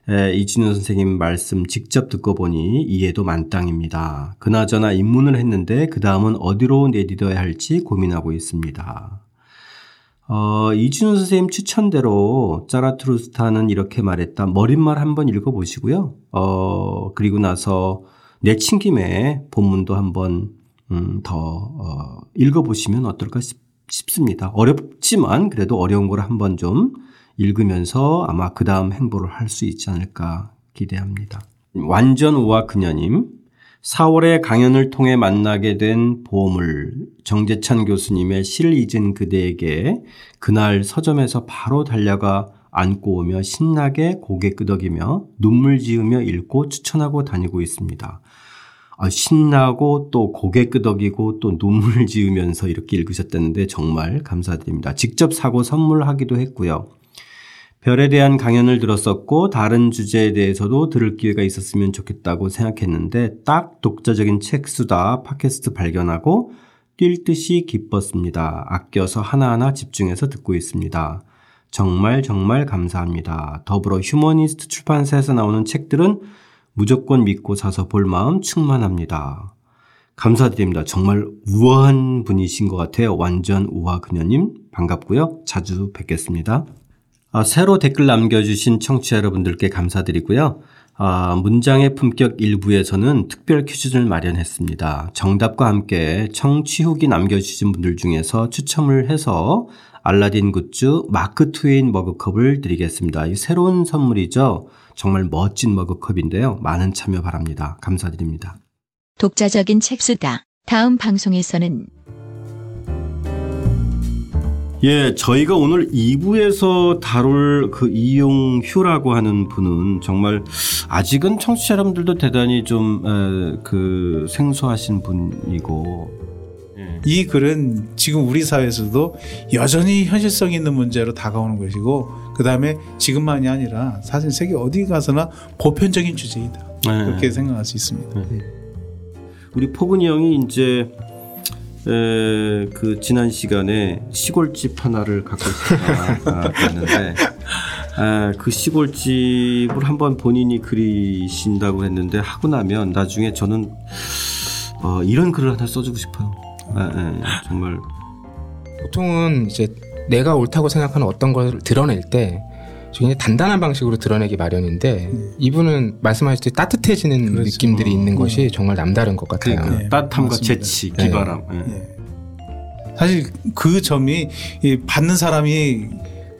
에, 이진우 선생님 말씀 직접 듣고 보니 이해도 만땅입니다. 그나저나 입문을 했는데 그 다음은 어디로 내딛어야 할지 고민하고 있습니다. 어, 이진우 선생님 추천대로 짜라트루스타는 이렇게 말했다. 머릿말 한번 읽어보시고요. 어, 그리고 나서 내친 김에 본문도 한번 음, 더 어, 읽어보시면 어떨까 싶, 싶습니다. 어렵지만 그래도 어려운 걸 한번 좀 읽으면서 아마 그 다음 행보를 할 수 있지 않을까 기대합니다. 완전 우와 그녀님, 4월에 강연을 통해 만나게 된 보물 정재찬 교수님의 시를 잊은 그대에게 그날 서점에서 바로 달려가 안고 오며 신나게 고개 끄덕이며 눈물 지으며 읽고 추천하고 다니고 있습니다. 아, 신나고 또 고개 끄덕이고 또 눈물 지으면서 이렇게 읽으셨다는데 정말 감사드립니다. 직접 사고 선물하기도 했고요. 별에 대한 강연을 들었었고 다른 주제에 대해서도 들을 기회가 있었으면 좋겠다고 생각했는데 딱 독자적인 책 수다 팟캐스트 발견하고 뛸 듯이 기뻤습니다. 아껴서 하나하나 집중해서 듣고 있습니다. 정말 정말 감사합니다. 더불어 휴머니스트 출판사에서 나오는 책들은 무조건 믿고 사서 볼 마음 충만합니다. 감사드립니다. 정말 우아한 분이신 것 같아요. 완전 우아 그녀님 반갑고요. 자주 뵙겠습니다. 아, 새로 댓글 남겨주신 청취자 여러분들께 감사드리고요. 아, 문장의 품격 일부에서는 특별 퀴즈를 마련했습니다. 정답과 함께 청취 후기 남겨주신 분들 중에서 추첨을 해서 알라딘 굿즈 마크 트웨인 머그컵을 드리겠습니다. 이 새로운 선물이죠. 정말 멋진 머그컵인데요. 많은 참여 바랍니다. 감사드립니다. 독자적인 책수다. 다음 방송에서는 예, 저희가 오늘 2부에서 다룰 그 이용휴라고 하는 분은 정말 아직은 청취자 여러분들도 대단히 좀 그 생소하신 분이고 예. 이 글은 지금 우리 사회에서도 여전히 현실성 있는 문제로 다가오는 것이고 그 다음에 지금만이 아니라 사실 세계 어디 가서나 보편적인 주제이다 네. 그렇게 생각할 수 있습니다. 네. 우리 포근이 형이 이제 에, 그 지난 시간에 시골집 하나를 갖고 그랬는데 아, 그 시골집을 한번 본인이 그리신다고 했는데 하고 나면 나중에 저는 어, 이런 글을 하나 써주고 싶어요. 아, 아, 정말 보통은 이제 내가 옳다고 생각하는 어떤 걸 드러낼 때 굉장히 단단한 방식으로 드러내기 마련인데 음. 이분은 말씀하실 때 따뜻해지는 그렇죠. 느낌들이 있는 음. 것이 정말 남다른 것 같아요. 그러니까 네, 따뜻함과 맞습니다. 재치, 네. 기바람. 네. 네. 사실 그 점이 받는 사람이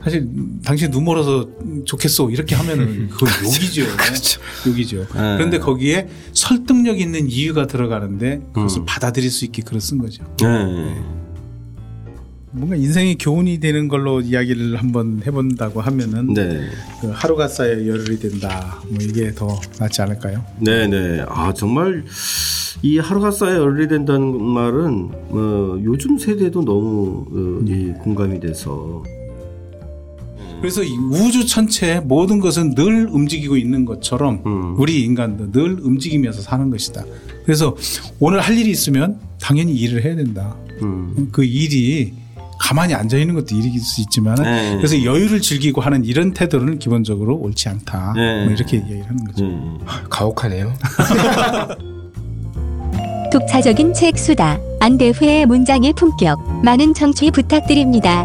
사실 당신 눈 멀어서 좋겠어 이렇게 하면은 그건 욕이죠. 그렇죠. 욕이죠. 네. 그런데 거기에 설득력 있는 이유가 들어가는데 그것을 음. 받아들일 수 있게 글을 쓴 거죠. 네. 뭔가 인생이 교훈이 되는 걸로 이야기를 한번 해본다고 하면은 네. 그 하루가 쌓여 열흘이 된다. 뭐 이게 더 낫지 않을까요? 네 네. 아 정말 이 하루가 쌓여 열흘이 된다는 말은 어, 요즘 세대도 너무 어, 네. 공감이 돼서. 그래서 이 우주 전체 모든 것은 늘 움직이고 있는 것처럼 음. 우리 인간도 늘 움직이면서 사는 것이다. 그래서 오늘 할 일이 있으면 당연히 일을 해야 된다. 음. 그 일이 가만히 앉아 있는 것도 일일 수 있지만 네. 그래서 여유를 즐기고 하는 이런 태도는 기본적으로 옳지 않다. 네. 뭐 이렇게 얘기를 하는 거죠. 네. 가혹하네요. 독차적인 책 수다. 안대회의 문장의 품격. 많은 청취 부탁드립니다.